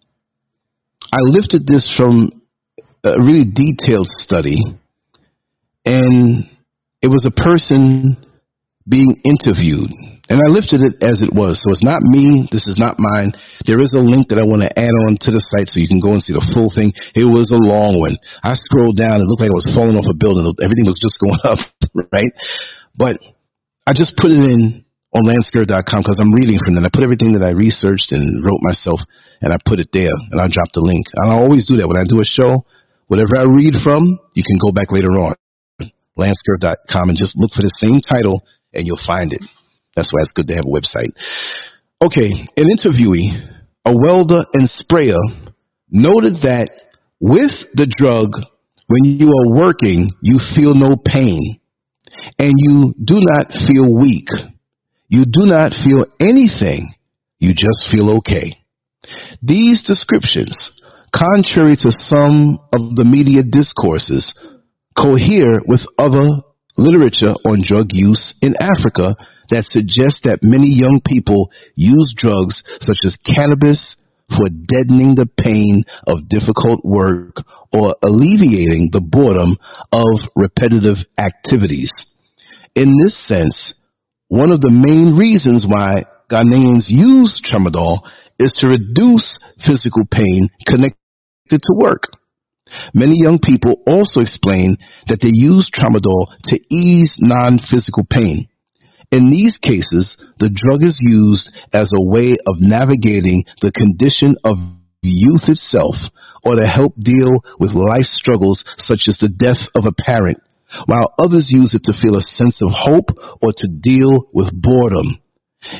I lifted this from a really detailed study, and it was a person being interviewed and I lifted it as it was. So it's not me. This is not mine. There is a link that I want to add on to the site so you can go and see the full thing. It was a long one. I scrolled down. It looked like I was falling off a building. Everything was just going up, right? But I just put it in on lancescurv.com because I'm reading from it. I put everything that I researched and wrote myself and I put it there and I dropped the link. And I always do that when I do a show. Whatever I read from, you can go back later on. Lancescurv.com and just look for the same title and you'll find it. That's why it's good to have a website. Okay, an interviewee, a welder and sprayer, noted that with the drug, when you are working, you feel no pain and you do not feel weak. You do not feel anything. You just feel okay. These descriptions, contrary to some of the media discourses, cohere with other literature on drug use in Africa that suggests that many young people use drugs such as cannabis for deadening the pain of difficult work or alleviating the boredom of repetitive activities. In this sense, one of the main reasons why Ghanaians use tramadol is to reduce physical pain connected to work. Many young people also explain that they use tramadol to ease non physical pain. In these cases, the drug is used as a way of navigating the condition of youth itself or to help deal with life struggles such as the death of a parent, while others use it to feel a sense of hope or to deal with boredom.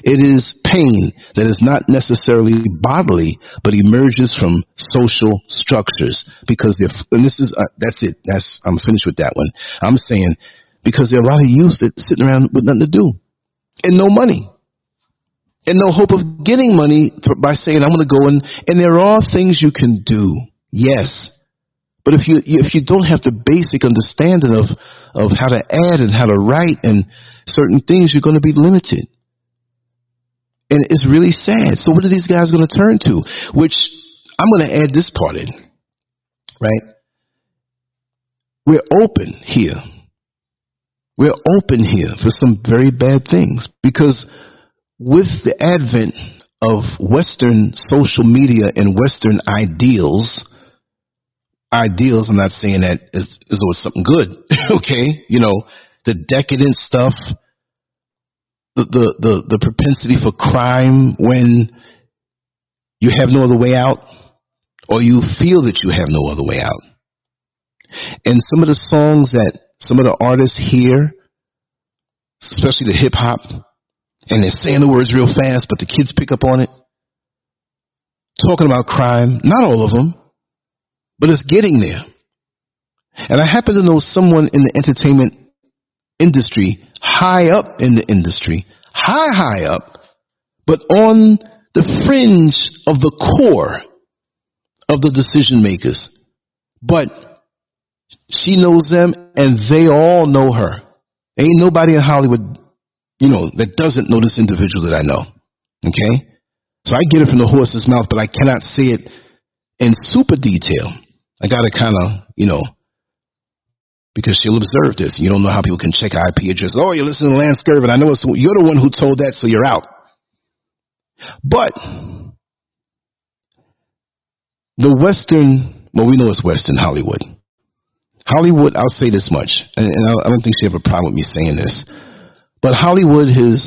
It is pain that is not necessarily bodily, but emerges from social structures. Because if, and this is, uh, that's it. That's, I'm finished with that one. I'm saying because there are a lot of youth that sitting around with nothing to do and no money and no hope of getting money by saying I'm going to go and and there are things you can do. Yes. But if you if you don't have the basic understanding of of how to add and how to write and certain things, you're going to be limited. And it's really sad. So what are these guys going to turn to? Which I'm going to add this part in, right? We're open here. We're open here for some very bad things because with the advent of Western social media and Western ideals, ideals, I'm not saying that though it's something good, okay? You know, the decadent stuff, the, the, the, the propensity for crime when you have no other way out or you feel that you have no other way out. And some of the songs that some of the artists here, especially the hip hop, and they're saying the words real fast, but the kids pick up on it. Talking about crime, not all of them, but it's getting there. And I happen to know someone in the entertainment industry, high up in the industry, high, high up, but on the fringe of the core of the decision makers. But she knows them and they all know her. Ain't nobody in Hollywood, you know, that doesn't know this individual that I know. Okay? So I get it from the horse's mouth, but I cannot say it in super detail. I gotta kinda, you know, because she'll observe this. You don't know how people can check IP address. Oh, you're listening to Lance and I know it's, you're the one who told that, so you're out. But the Western, well, we know it's Western Hollywood. Hollywood, I'll say this much, and, and I don't think she have a problem with me saying this, but Hollywood has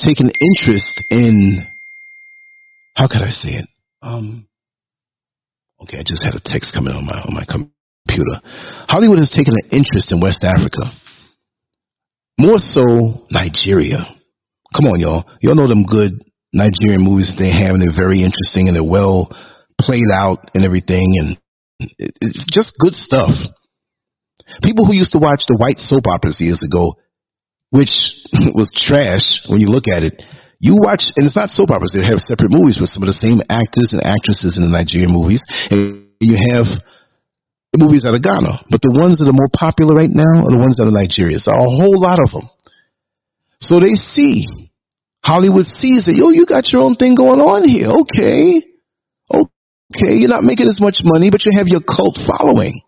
taken interest in, how could I say it? Um, okay, I just had a text coming on my on my computer. Hollywood has taken an interest in West Africa, more so Nigeria. Come on, y'all, y'all know them good Nigerian movies they have, and they're very interesting and they're well played out and everything, and it's just good stuff. People who used to watch the white soap operas years ago, which was trash when you look at it, you watch, and it's not soap operas, they have separate movies with some of the same actors and actresses in the Nigerian movies. And you have movies out of Ghana. But the ones that are more popular right now are the ones out of Nigeria. So a whole lot of them. So they see, Hollywood sees that, yo, you got your own thing going on here. Okay. Okay, you're not making as much money, but you have your cult following.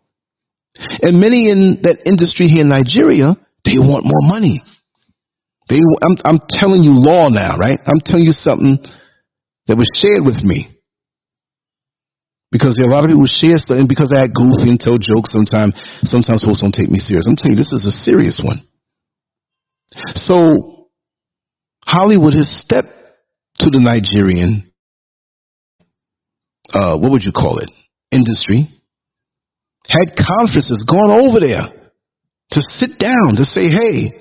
And many in that industry here in Nigeria, they want more money. They, I'm, I'm telling you law now, right? I'm telling you something that was shared with me. Because there are a lot of people share stuff, and because I act goofy and tell jokes sometimes, sometimes folks don't take me serious. I'm telling you, this is a serious one. So, Hollywood has stepped to the Nigerian, uh, what would you call it, industry, had conferences, gone over there to sit down to say, hey,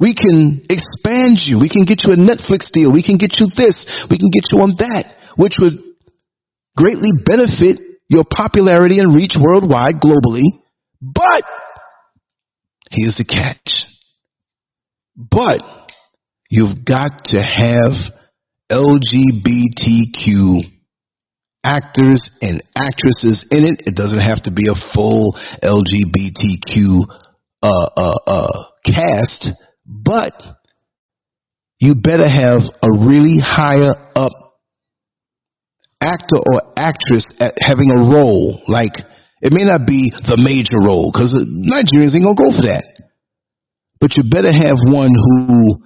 we can expand you. We can get you a Netflix deal. We can get you this. We can get you on that, which would greatly benefit your popularity and reach worldwide, globally. But here's the catch. But you've got to have LGBTQ actors and actresses in it. It doesn't have to be a full LGBTQ uh, uh, uh, cast, but you better have a really higher up actor or actress at having a role. Like it may not be the major role because Nigerians ain't gonna go for that. But you better have one who,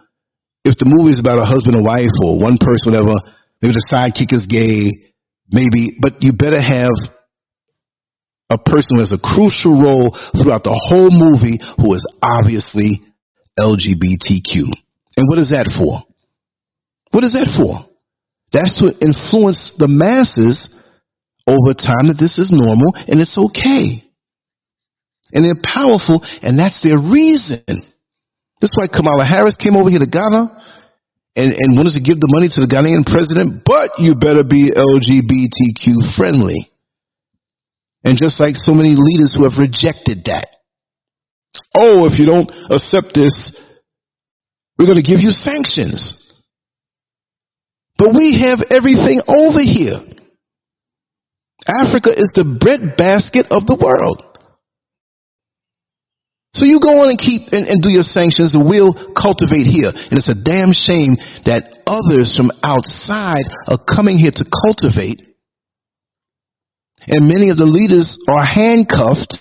if the movie is about a husband and wife or one person, whatever, maybe the sidekick is gay, maybe, but you better have a person who has a crucial role throughout the whole movie who is obviously LGBTQ. And what is that for? What is that for? That's to influence the masses over time that this is normal and it's okay. And they're powerful, and that's their reason. That's why Kamala Harris came over here to Ghana and, and wanted to give the money to the Ghanaian president, but you better be LGBTQ friendly. And just like so many leaders who have rejected that. Oh, if you don't accept this, we're going to give you sanctions. But we have everything over here. Africa is the breadbasket of the world. So you go on and keep and, and do your sanctions, we'll cultivate here. And it's a damn shame that others from outside are coming here to cultivate. And many of the leaders are handcuffed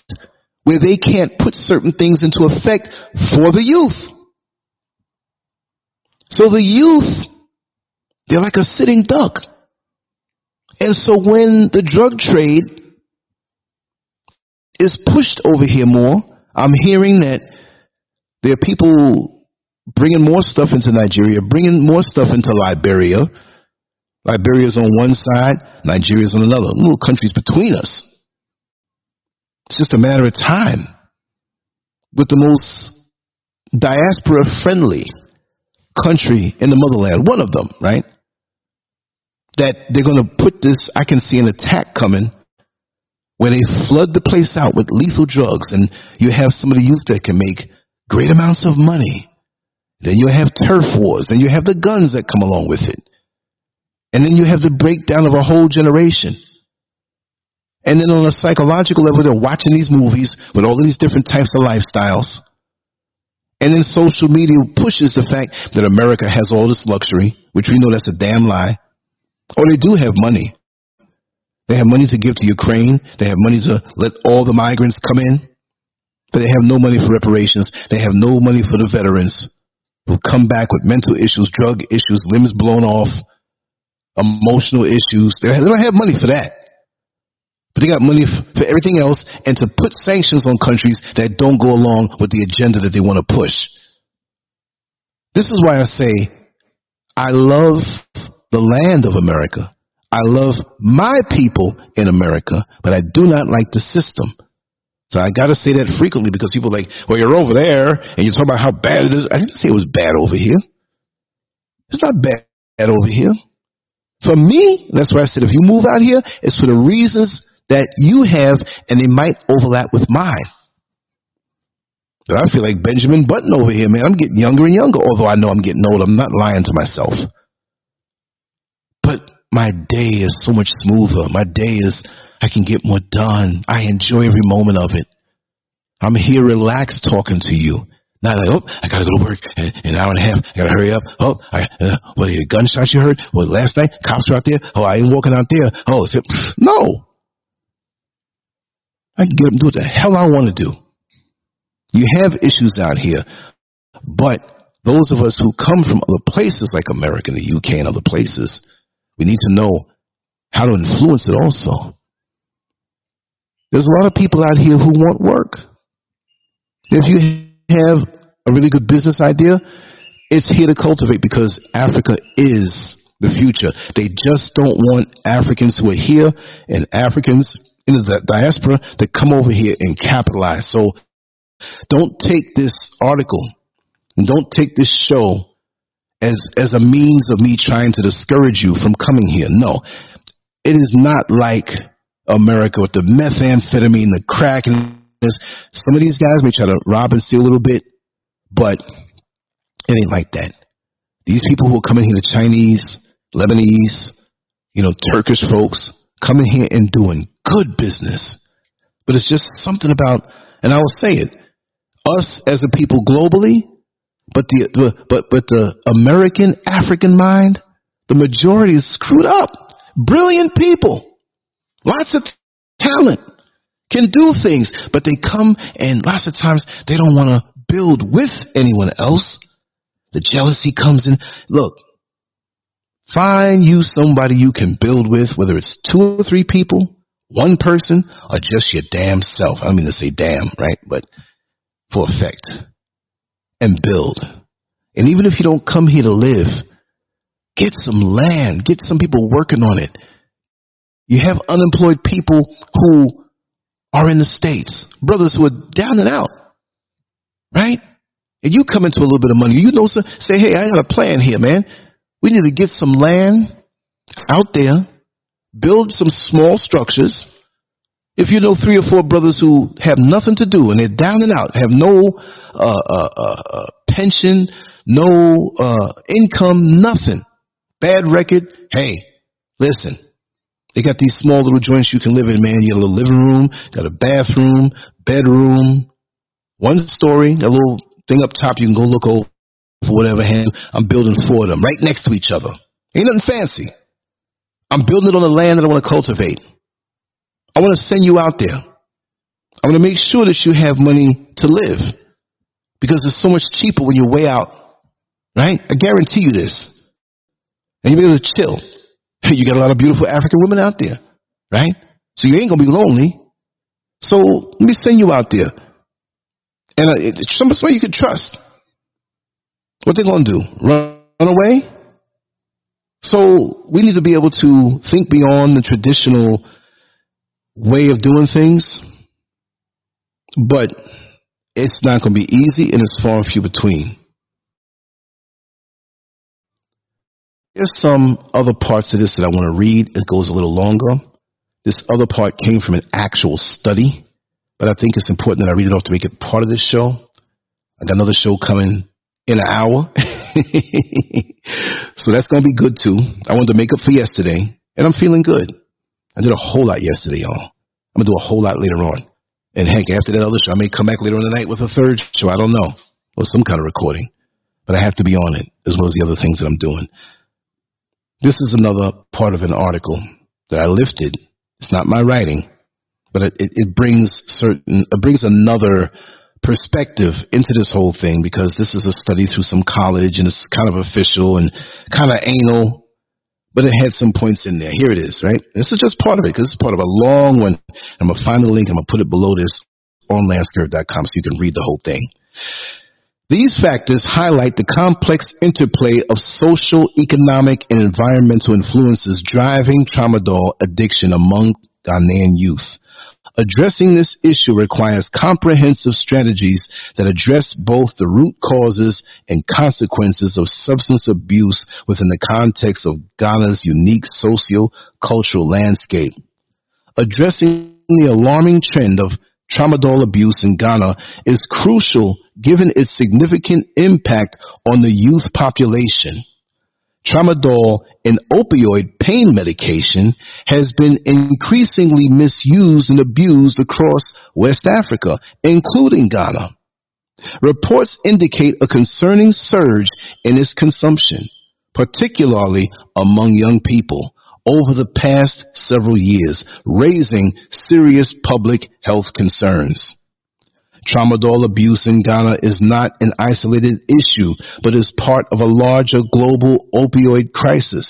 where they can't put certain things into effect for the youth. So the youth, they're like a sitting duck. And so when the drug trade is pushed over here more, I'm hearing that there are people bringing more stuff into Nigeria, bringing more stuff into Liberia. Liberia's on one side, Nigeria's on another. Little countries between us. It's just a matter of time. With the most diaspora friendly country in the motherland, one of them, right? That they're going to put this, I can see an attack coming where they flood the place out with lethal drugs, and you have some of the youth that can make great amounts of money. Then you have turf wars, then you have the guns that come along with it. And then you have the breakdown of a whole generation. And then on a psychological level, they're watching these movies with all these different types of lifestyles. And then social media pushes the fact that America has all this luxury, which we know that's a damn lie. Or they do have money. They have money to give to Ukraine. They have money to let all the migrants come in. But they have no money for reparations. They have no money for the veterans who come back with mental issues, drug issues, limbs blown off, emotional issues. They don't have money for that. But they got money for everything else and to put sanctions on countries that don't go along with the agenda that they want to push. This is why I say I love the land of America. I love my people in America, but I do not like the system. So I got to say that frequently because people are like, well, you're over there and you're talking about how bad it is. I didn't say it was bad over here. It's not bad over here. For me, that's why I said if you move out here, it's for the reasons that you have and they might overlap with mine. But I feel like Benjamin Button over here, man. I'm getting younger and younger, although I know I'm getting old. I'm not lying to myself. But my day is so much smoother. My day is, I can get more done. I enjoy every moment of it. I'm here relaxed talking to you. Not like, oh, I gotta go to work in an hour and a half. I gotta hurry up. Oh, I, uh, what are the gunshots you heard? Well, last night, cops were out there. Oh, I ain't walking out there. Oh, it, no. I can get up and do what the hell I want to do. You have issues out here, but those of us who come from other places like America and the UK and other places, we need to know how to influence it also. There's a lot of people out here who want work. If you have a really good business idea, it's here to cultivate because Africa is the future. They just don't want Africans who are here and Africans in the diaspora to come over here and capitalize. So don't take this article and don't take this show as as a means of me trying to discourage you from coming here. No, it is not like America with the methamphetamine, the crack, and some of these guys may try to rob and steal a little bit, but it ain't like that. These people who are coming here, the Chinese, Lebanese, you know, Turkish folks, coming here and doing good business. But it's just something about, and I will say it, us as a people globally, but the, the but but the American African mind, the majority is screwed up. Brilliant people, lots of talent, can do things, but they come and lots of times they don't want to build with anyone else. The jealousy comes in. Look, find you somebody you can build with, whether it's two or three people, one person, or just your damn self. I don't mean to say damn, right? But for effect and build. And even if you don't come here to live, get some land, get some people working on it. You have unemployed people who are in the States, brothers who are down and out, right? And you come into a little bit of money, you know, say, hey, I got a plan here, man. We need to get some land out there, build some small structures. If you know three or four brothers who have nothing to do and they're down and out, have no uh, uh, uh, uh pension, no uh, income, nothing, bad record, hey, listen, they got these small little joints you can live in, man. You got a little living room, got a bathroom, bedroom, one story, a little thing up top you can go look over whatever hand I'm building for them, right next to each other. Ain't nothing fancy. I'm building it on the land that I want to cultivate. I want to send you out there. I want to make sure that you have money to live because it's so much cheaper when you're way out, right? I guarantee you this. And you'll be able to chill. You got a lot of beautiful African women out there, right? So you ain't going to be lonely. So let me send you out there. And uh, it's somebody you can trust. What they going to do? Run, run away? So we need to be able to think beyond the traditional way of doing things, but it's not going to be easy and it's far and few between. There's some other parts of this that I want to read. It goes a little longer. This other part came from an actual study, but I think it's important that I read it off to make it part of this show. I got another show coming in an hour. so that's going to be good too. I wanted to make up for yesterday, and I'm feeling good. I did a whole lot yesterday, y'all. I'm going to do a whole lot later on. And heck, after that other show, I may come back later in the night with a third show. I don't know. Or some kind of recording. But I have to be on it, as well as the other things that I'm doing. This is another part of an article that I lifted. It's not my writing, but it, it brings certain, it brings another perspective into this whole thing because this is a study through some college and it's kind of official and kind of anal, but it had some points in there. Here it is, right? This is just part of it because it's part of a long one. I'm going to find the link. I'm going to put it below this on lancescurv.com so you can read the whole thing. These factors highlight the complex interplay of social, economic, and environmental influences driving tramadol addiction among Ghanaian youth. Addressing this issue requires comprehensive strategies that address both the root causes and consequences of substance abuse within the context of Ghana's unique socio-cultural landscape. Addressing the alarming trend of tramadol abuse in Ghana is crucial given its significant impact on the youth population. Tramadol, an opioid pain medication, has been increasingly misused and abused across West Africa, including Ghana. Reports indicate a concerning surge in its consumption, particularly among young people, over the past several years, raising serious public health concerns. Tramadol abuse in Ghana is not an isolated issue, but is part of a larger global opioid crisis.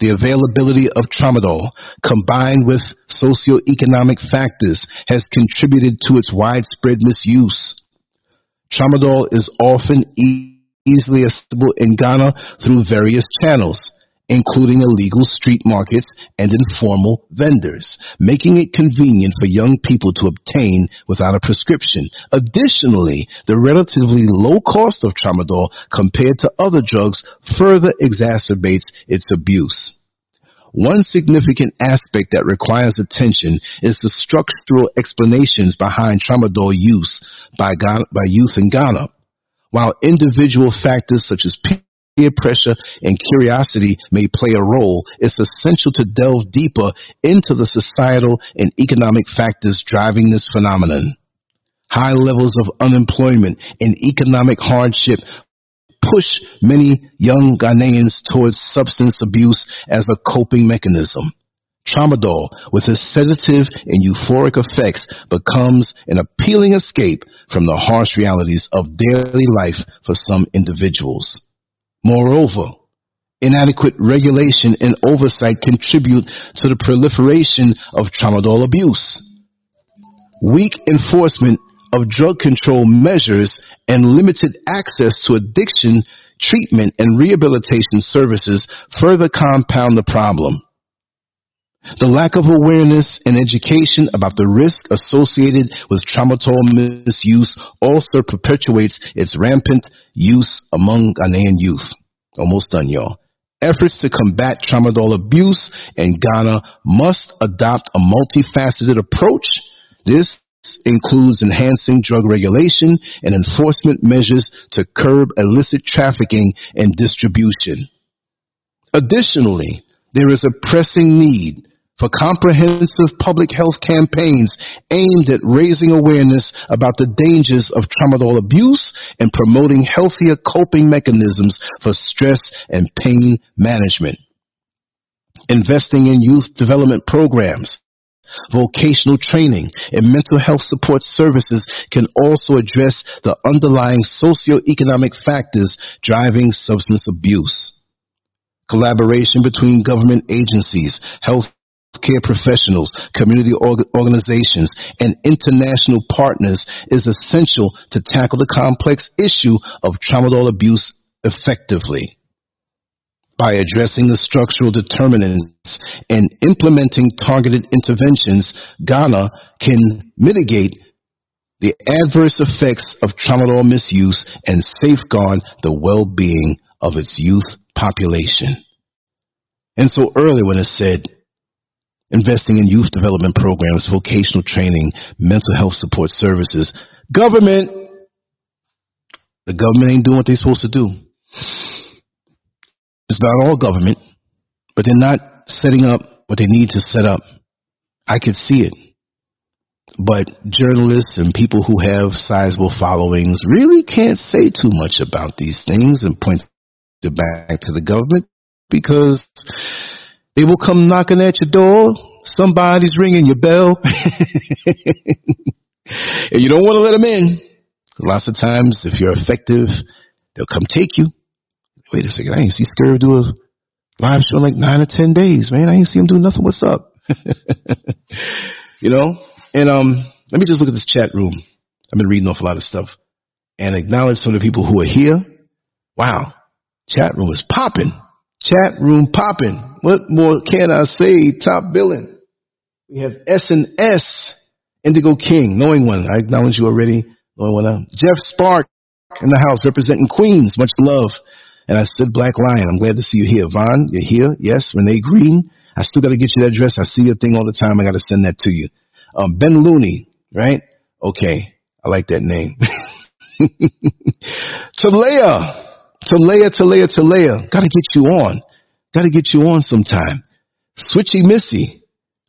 The availability of tramadol, combined with socioeconomic factors, has contributed to its widespread misuse. Tramadol is often easily accessible in Ghana through various channels, including illegal street markets and informal vendors, making it convenient for young people to obtain without a prescription. Additionally, the relatively low cost of tramadol compared to other drugs further exacerbates its abuse. One significant aspect that requires attention is the structural explanations behind tramadol use by, Ghana, by youth in Ghana. While individual factors such as peer pressure and curiosity may play a role, it's essential to delve deeper into the societal and economic factors driving this phenomenon. High levels of unemployment and economic hardship push many young Ghanaians towards substance abuse as a coping mechanism. Tramadol, with its sedative and euphoric effects, becomes an appealing escape from the harsh realities of daily life for some individuals. Moreover, inadequate regulation and oversight contribute to the proliferation of tramadol abuse. Weak enforcement of drug control measures and limited access to addiction treatment and rehabilitation services further compound the problem. The lack of awareness and education about the risk associated with tramadol misuse also perpetuates its rampant use among Ghanaian youth. Almost done, y'all. Efforts to combat tramadol abuse in Ghana must adopt a multifaceted approach. This includes enhancing drug regulation and enforcement measures to curb illicit trafficking and distribution. Additionally, there is a pressing need for comprehensive public health campaigns aimed at raising awareness about the dangers of tramadol abuse and promoting healthier coping mechanisms for stress and pain management. Investing in youth development programs, vocational training, and mental health support services can also address the underlying socioeconomic factors driving substance abuse. Collaboration between government agencies, health care professionals, community org- organizations, and international partners is essential to tackle the complex issue of tramadol abuse effectively. By addressing the structural determinants and implementing targeted interventions, Ghana can mitigate the adverse effects of tramadol misuse and safeguard the well being of its youth population. And so earlier when it said investing in youth development programs, vocational training, mental health support services. Government, the government ain't doing what they're supposed to do. It's not all government, but they're not setting up what they need to set up. I could see it. But journalists and people who have sizable followings really can't say too much about these things and point back to the government because they will come knocking at your door. Somebody's ringing your bell. and you don't want to let them in. Lots of times, if you're effective, they'll come take you. Wait a second, I ain't see Scurv do a live show in like nine or ten days, man. I ain't see him do nothing. What's up? you know? And um, let me just look at this chat room. I've been reading off a lot of stuff and acknowledge some of the people who are here. Wow, chat room is popping. Chat room popping. What more can I say? Top billing. We have S and S, Indigo King, knowing one. I acknowledge you already. Knowing one. Jeff Spark in the house representing Queens. Much love. And I said Black Lion. I'm glad to see you here. Vaughn, you're here. Yes. Renee Green. I still got to get you that address. I see your thing all the time. I got to send that to you. Um, ben Looney, right? Okay. I like that name. Talea. Talea, Talea, Talea. Got to get you on. Got to get you on sometime. Switchy Missy.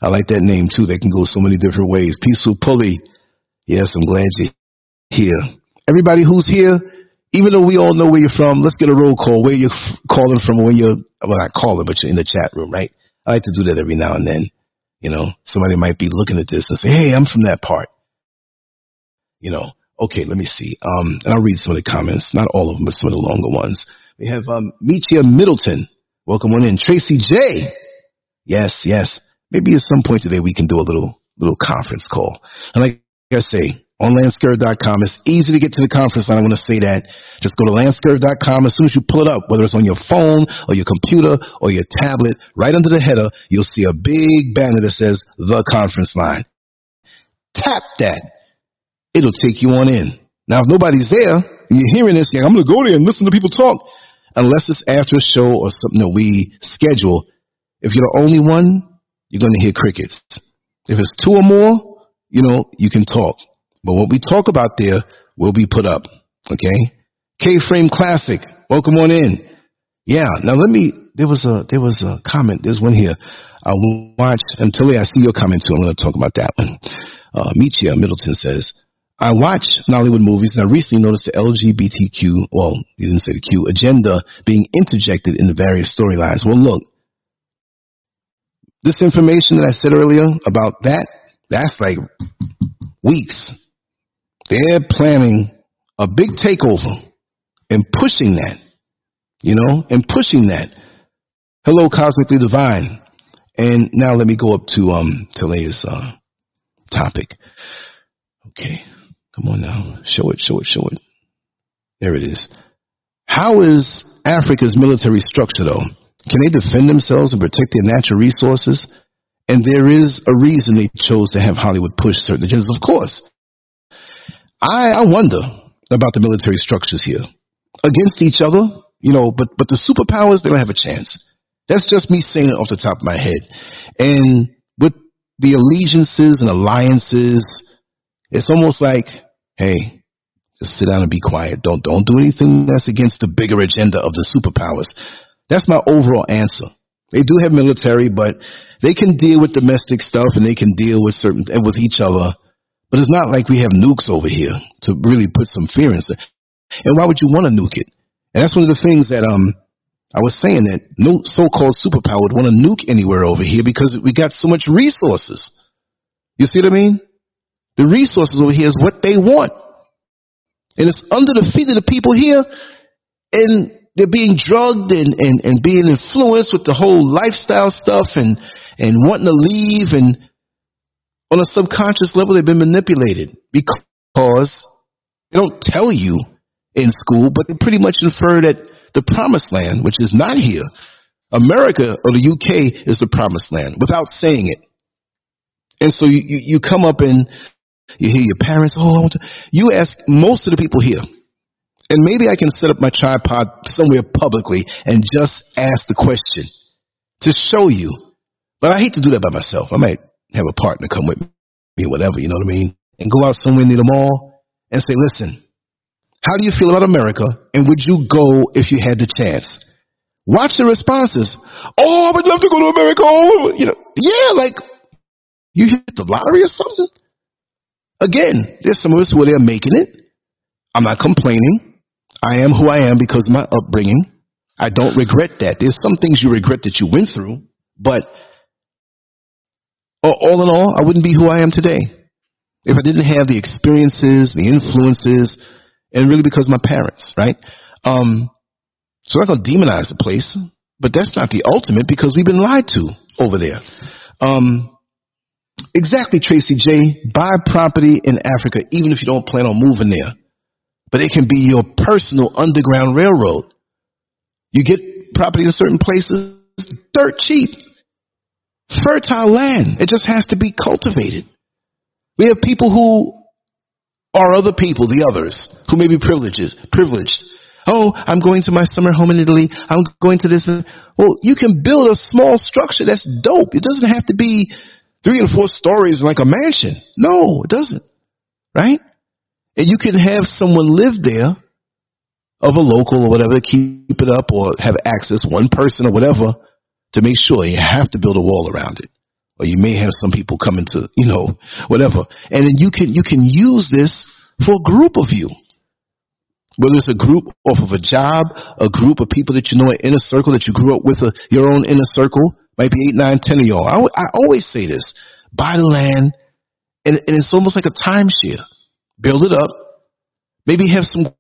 I like that name too. They can go so many different ways. Peaceful Pulley. Yes, I'm glad you're here. Everybody who's here, even though we all know where you're from, let's get a roll call. Where you're calling from, where you're, well, not calling, but you're in the chat room, right? I like to do that every now and then. You know, somebody might be looking at this and say, hey, I'm from that part. You know, okay, let me see. Um, and I'll read some of the comments, not all of them, but some of the longer ones. We have um, Michia Middleton. Welcome on in. Tracy J. Yes, yes. Maybe at some point today we can do a little little conference call. And like I say, on lancescurv.com, it's easy to get to the conference line. I want to say that. Just go to lancescurv.com. As soon as you pull it up, whether it's on your phone or your computer or your tablet, right under the header, you'll see a big banner that says the conference line. Tap that. It'll take you on in. Now, if nobody's there and you're hearing this, I'm going to go there and listen to people talk unless it's after a show or something that we schedule. If you're the only one, you're going to hear crickets. If it's two or more, you know, you can talk. But what we talk about there will be put up. Okay? K-Frame Classic. Welcome on in. Yeah. Now let me, there was a, there was a comment. There's one here. I'll watch until I see your comment too. I'm going to talk about that one. Uh, Michia Middleton says, I watch Nollywood movies and I recently noticed the LGBTQ, well, you didn't say the Q, agenda being interjected in the various storylines. Well, look, this information that I said earlier about that, that's like weeks. They're planning a big takeover and pushing that, you know, and pushing that. Hello, Cosmically Divine. And now let me go up to um Talea's uh, topic. Okay. Come on now. Show it, show it, show it. There it is. How is Africa's military structure, though? Can they defend themselves and protect their natural resources? And there is a reason they chose to have Hollywood push certain agendas, of course. I, I wonder about the military structures here. Against each other, You know, but but the superpowers they don't have a chance. That's just me saying it off the top of my head. And with the allegiances and alliances, it's almost like, hey, just sit down and be quiet. Don't don't do anything that's against the bigger agenda of the superpowers. That's my overall answer. They do have military, but they can deal with domestic stuff and they can deal with certain with each other. But it's not like we have nukes over here to really put some fear in. And why would you want to nuke it? And that's one of the things that um I was saying that no so-called superpower would want to nuke anywhere over here because we got so much resources. You see what I mean? The resources over here is what they want. And it's under the feet of the people here, and they're being drugged and, and, and being influenced with the whole lifestyle stuff and, and wanting to leave. And on a subconscious level, they've been manipulated because they don't tell you in school, but they pretty much infer that the promised land, which is not here, America or the UK is the promised land without saying it. And so you, you, come up and you hear your parents, oh, I want to, you ask most of the people here, and maybe I can set up my tripod somewhere publicly and just ask the question to show you. But I hate to do that by myself. I might have a partner come with me, whatever, you know what I mean? And go out somewhere near the mall and say, listen, how do you feel about America? And would you go if you had the chance? Watch the responses. Oh, I would love to go to America. Oh, you know, yeah, like you hit the lottery or something. Again, there's some of us where they're making it. I'm not complaining. I am who I am because of my upbringing. I don't regret that. There's some things you regret that you went through, but all in all, I wouldn't be who I am today if I didn't have the experiences, the influences, and really because my parents, right? Um, so I'm not going to demonize the place, but that's not the ultimate because we've been lied to over there. Um, exactly, Tracy J. Buy property in Africa, even if you don't plan on moving there. But it can be your personal underground railroad. You get property in certain places, dirt cheap, fertile land. It just has to be cultivated. We have people who are other people, the others, who may be privileges, privileged. Oh, I'm going to my summer home in Italy. I'm going to this. Well, you can build a small structure that's dope. It doesn't have to be three and four stories like a mansion. No, it doesn't. Right? And you can have someone live there of a local or whatever, to keep it up or have access, one person or whatever, to make sure you have to build a wall around it or you may have some people coming to, you know, whatever. And then you can you can use this for a group of you. Whether it's a group off of a job, a group of people that you know, an inner circle that you grew up with, a, your own inner circle, might be eight, nine, ten of y'all. I, I always say this: buy the land, and, and it's almost like a timeshare. Build it up. Maybe have some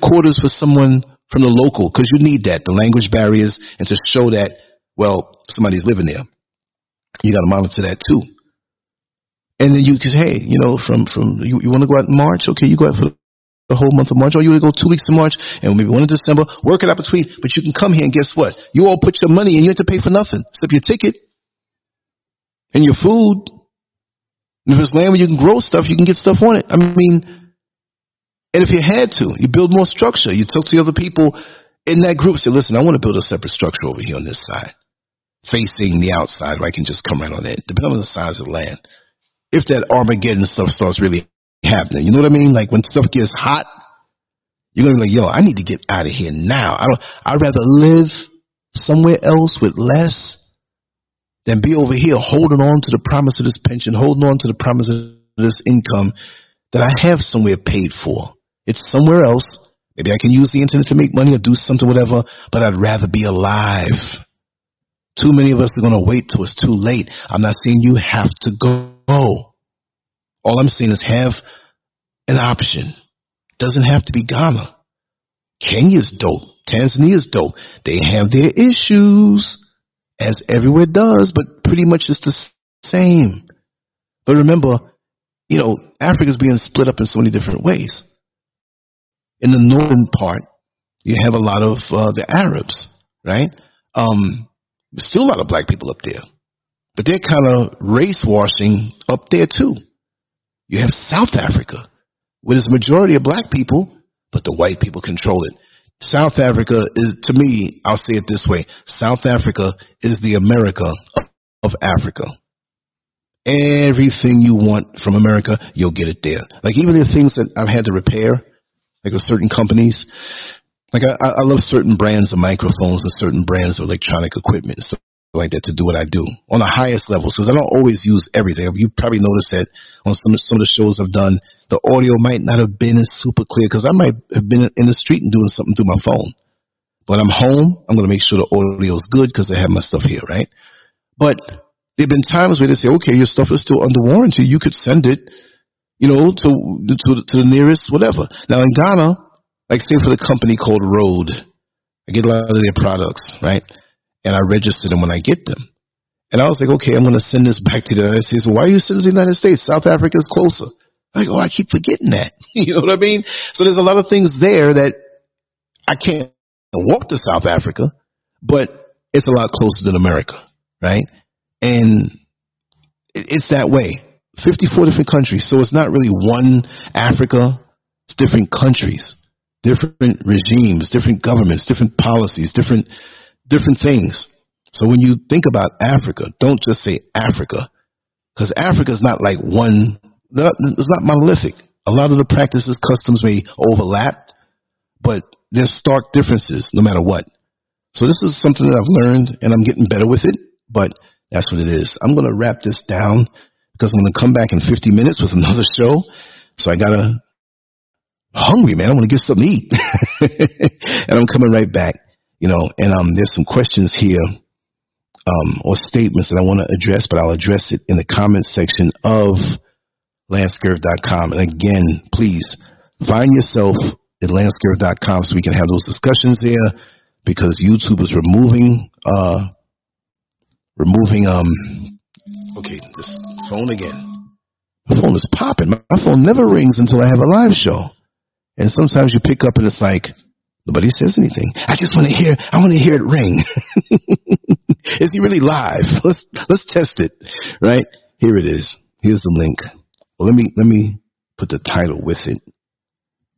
quarters for someone from the local because you need that, the language barriers, and to show that well somebody's living there. You got to monitor that too. And then you can hey, you know, from from you, you want to go out in March? Okay, you go out for the whole month of March, or you want go two weeks in March and maybe one in December. Work it out between, but you can come here and guess what? You all put your money and you have to pay for nothing except your ticket and your food. And if it's land where you can grow stuff, you can get stuff on it. I mean, and if you had to, you build more structure. You talk to the other people in that group. Say, listen, I want to build a separate structure over here on this side facing the outside, where I can just come right on it, depending on the size of the land. If that Armageddon stuff starts really happening, you know what I mean? Like when stuff gets hot, you're gonna be like, yo, I need to get out of here now. I don't I'd rather live somewhere else with less than be over here holding on to the promise of this pension, holding on to the promise of this income that I have somewhere paid for. It's somewhere else. Maybe I can use the internet to make money or do something, whatever, but I'd rather be alive. Too many of us are going to wait till it's too late. I'm not saying you have to go. All I'm saying is have an option. Doesn't have to be Ghana. Kenya's dope. Tanzania's dope. They have their issues, as everywhere does, but pretty much it's the same. But remember, you know, Africa's being split up in so many different ways. In the northern part, you have a lot of uh, the Arabs, right? Um, still a lot of black people up there. But they're kind of race washing up there too. You have South Africa, with its majority of black people, but the white people control it. South Africa is, to me, I'll say it this way South Africa is the America of Africa. Everything you want from America, you'll get it there. Like even the things that I've had to repair, like with certain companies, like I, I love certain brands of microphones and certain brands of electronic equipment like that to do what I do on the highest levels because I don't always use everything. You probably noticed that on some some of the shows I've done, the audio might not have been super clear because I might have been in the street and doing something through my phone. But I'm home. I'm going to make sure the audio is good because I have my stuff here, right? But there have been times where they say, okay, your stuff is still under warranty. You could send it, you know, to to, to the nearest whatever. Now in Ghana, like say for the company called Rode, I get a lot of their products, right? And I register them when I get them. And I was like, okay, I'm going to send this back to the United States. Why are you sending to the United States? South Africa is closer. I go, oh, I keep forgetting that. you know what I mean? So there's a lot of things there that I can't walk to South Africa, but it's a lot closer than America, right? And it's that way. 54 different countries. So it's not really one Africa. It's different countries different regimes, different governments, different policies, different different things. So when you think about Africa, don't just say Africa, because Africa is not like one. It's not monolithic. A lot of the practices, customs may overlap, but there's stark differences no matter what. So this is something that I've learned, and I'm getting better with it. But that's what it is. I'm going to wrap this down because I'm going to come back in 50 minutes with another show. So I gotta hungry, man. I want to get something to eat. and I'm coming right back, you know, and um, there's some questions here um, or statements that I want to address, but I'll address it in the comment section of lancescurv.com. And again, please find yourself at lancescurv.com so we can have those discussions there because YouTube is removing, uh, removing, um, okay, this phone again. My phone is popping. My phone never rings until I have a live show. And sometimes you pick up and it's like, nobody says anything. I just want to hear, I want to hear it ring. is he really live? Let's, let's test it, right? Here it is. Here's the link. Well, let me, let me put the title with it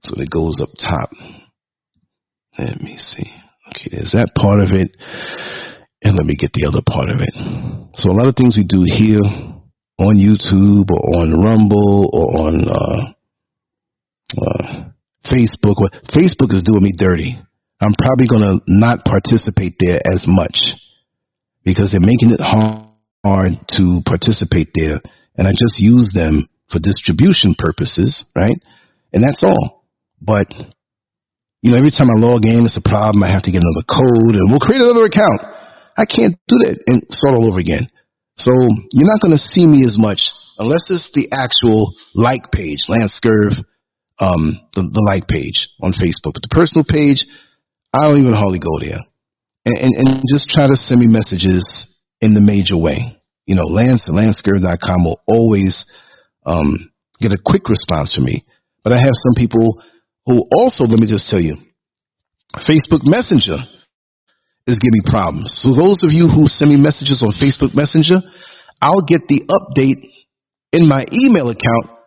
so it goes up top. Let me see. Okay, there's that part of it. And let me get the other part of it. So a lot of things we do here on YouTube or on Rumble or on uh, uh, Facebook. Well, Facebook is doing me dirty. I'm probably going to not participate there as much because they're making it hard to participate there. And I just use them for distribution purposes, right? And that's all. But, you know, every time I log in, it's a problem. I have to get another code and we'll create another account. I can't do that and start all over again. So you're not going to see me as much unless it's the actual like page, Lance Scurv um, the, the like page on Facebook. But the personal page, I don't even hardly go there. And, and, and just try to send me messages in the major way. You know, Lance lancescurv.com will always um, get a quick response from me. But I have some people who also, let me just tell you, Facebook Messenger is giving me problems. So those of you who send me messages on Facebook Messenger, I'll get the update in my email account.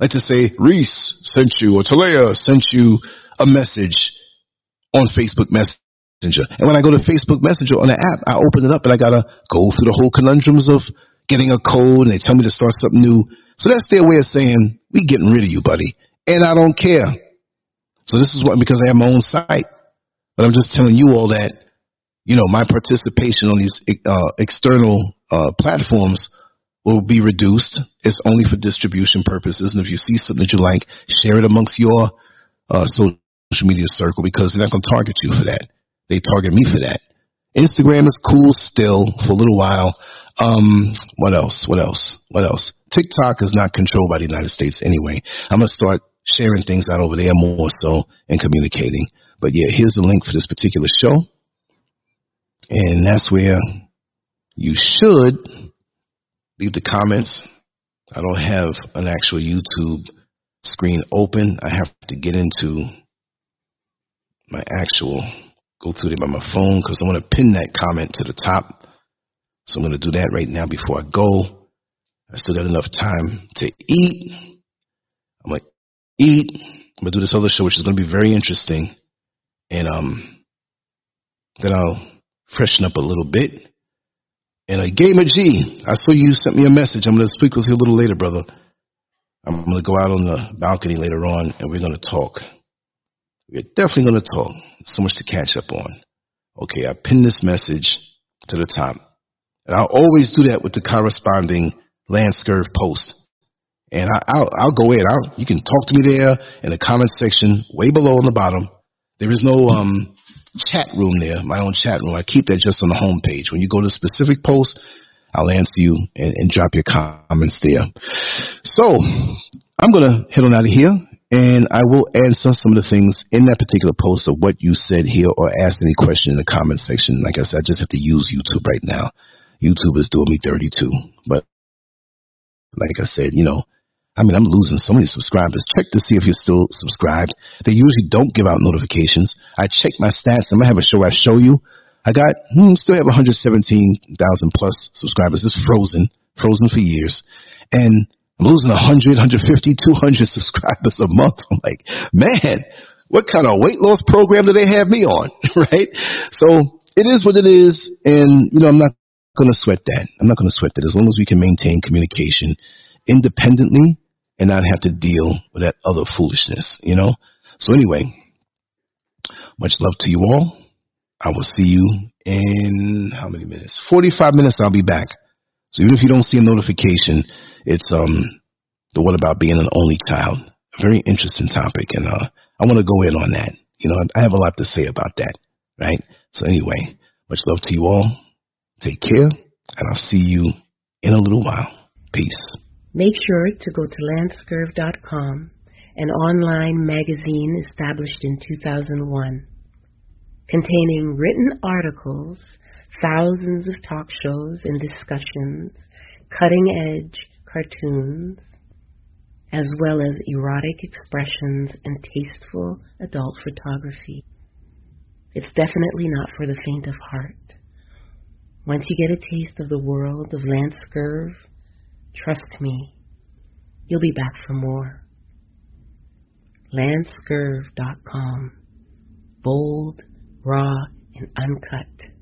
Like to say, Reese, sent you, or Talea sent you a message on Facebook Messenger. And when I go to Facebook Messenger on the app, I open it up and I gotta go through the whole conundrums of getting a code and they tell me to start something new. So that's their way of saying, we getting rid of you, buddy. And I don't care. So this is what, because I have my own site. But I'm just telling you all that, you know, my participation on these uh, external uh, platforms will be reduced. It's only for distribution purposes. And if you see something that you like, share it amongst your uh, social media circle because they're not going to target you for that. They target me for that. Instagram is cool still for a little while. Um, what else? What else? What else? TikTok is not controlled by the United States anyway. I'm going to start sharing things out over there more so and communicating. But yeah, here's the link for this particular show. And that's where you should leave the comments. I don't have an actual YouTube screen open. I have to get into my actual, go through it by my phone because I want to pin that comment to the top. So I'm going to do that right now before I go. I still got enough time to eat. I'm going to eat. I'm going to do this other show, which is going to be very interesting. and um, then I'll freshen up a little bit. And a Gamer G, I saw you sent me a message. I'm going to speak with you a little later, brother. I'm going to go out on the balcony later on, and we're going to talk. We're definitely going to talk. So much to catch up on. Okay, I pinned this message to the top. And I'll always do that with the corresponding Lance Scurv post. And I, will I'll go in. I'll, you can talk to me there in the comment section, way below on the bottom. There is no um, chat room there, my own chat room. I keep that just on the home page. When you go to a specific post, I'll answer you and, and drop your comments there. So I'm going to head on out of here and I will answer some of the things in that particular post of what you said here or ask any question in the comment section. Like I said, I just have to use YouTube right now. YouTube is doing me dirty too. But like I said, you know, I mean, I'm losing so many subscribers. Check to see if you're still subscribed. They usually don't give out notifications. I check my stats. I'm gonna have a show I show you. I got hmm, still have 117,000 plus subscribers. It's frozen, frozen for years, and I'm losing 100, 150, 200 subscribers a month. I'm like, man, what kind of weight loss program do they have me on, right? So it is what it is, and you know, I'm not gonna sweat that. I'm not gonna sweat that as long as we can maintain communication independently and not have to deal with that other foolishness, you know? So anyway, much love to you all. I will see you in how many minutes? 45 minutes I'll be back. So even if you don't see a notification, it's um the one about being an only child. A very interesting topic and uh I want to go in on that. You know, I have a lot to say about that, right? So anyway, much love to you all. Take care and I'll see you in a little while. Peace. Make sure to go to lancescurv.com, an online magazine established in 2001, containing written articles, thousands of talk shows and discussions, cutting edge cartoons, as well as erotic expressions and tasteful adult photography. It's definitely not for the faint of heart. Once you get a taste of the world of Lance Scurv, Trust me, you'll be back for more. LanceScurv.com. Bold, raw, and uncut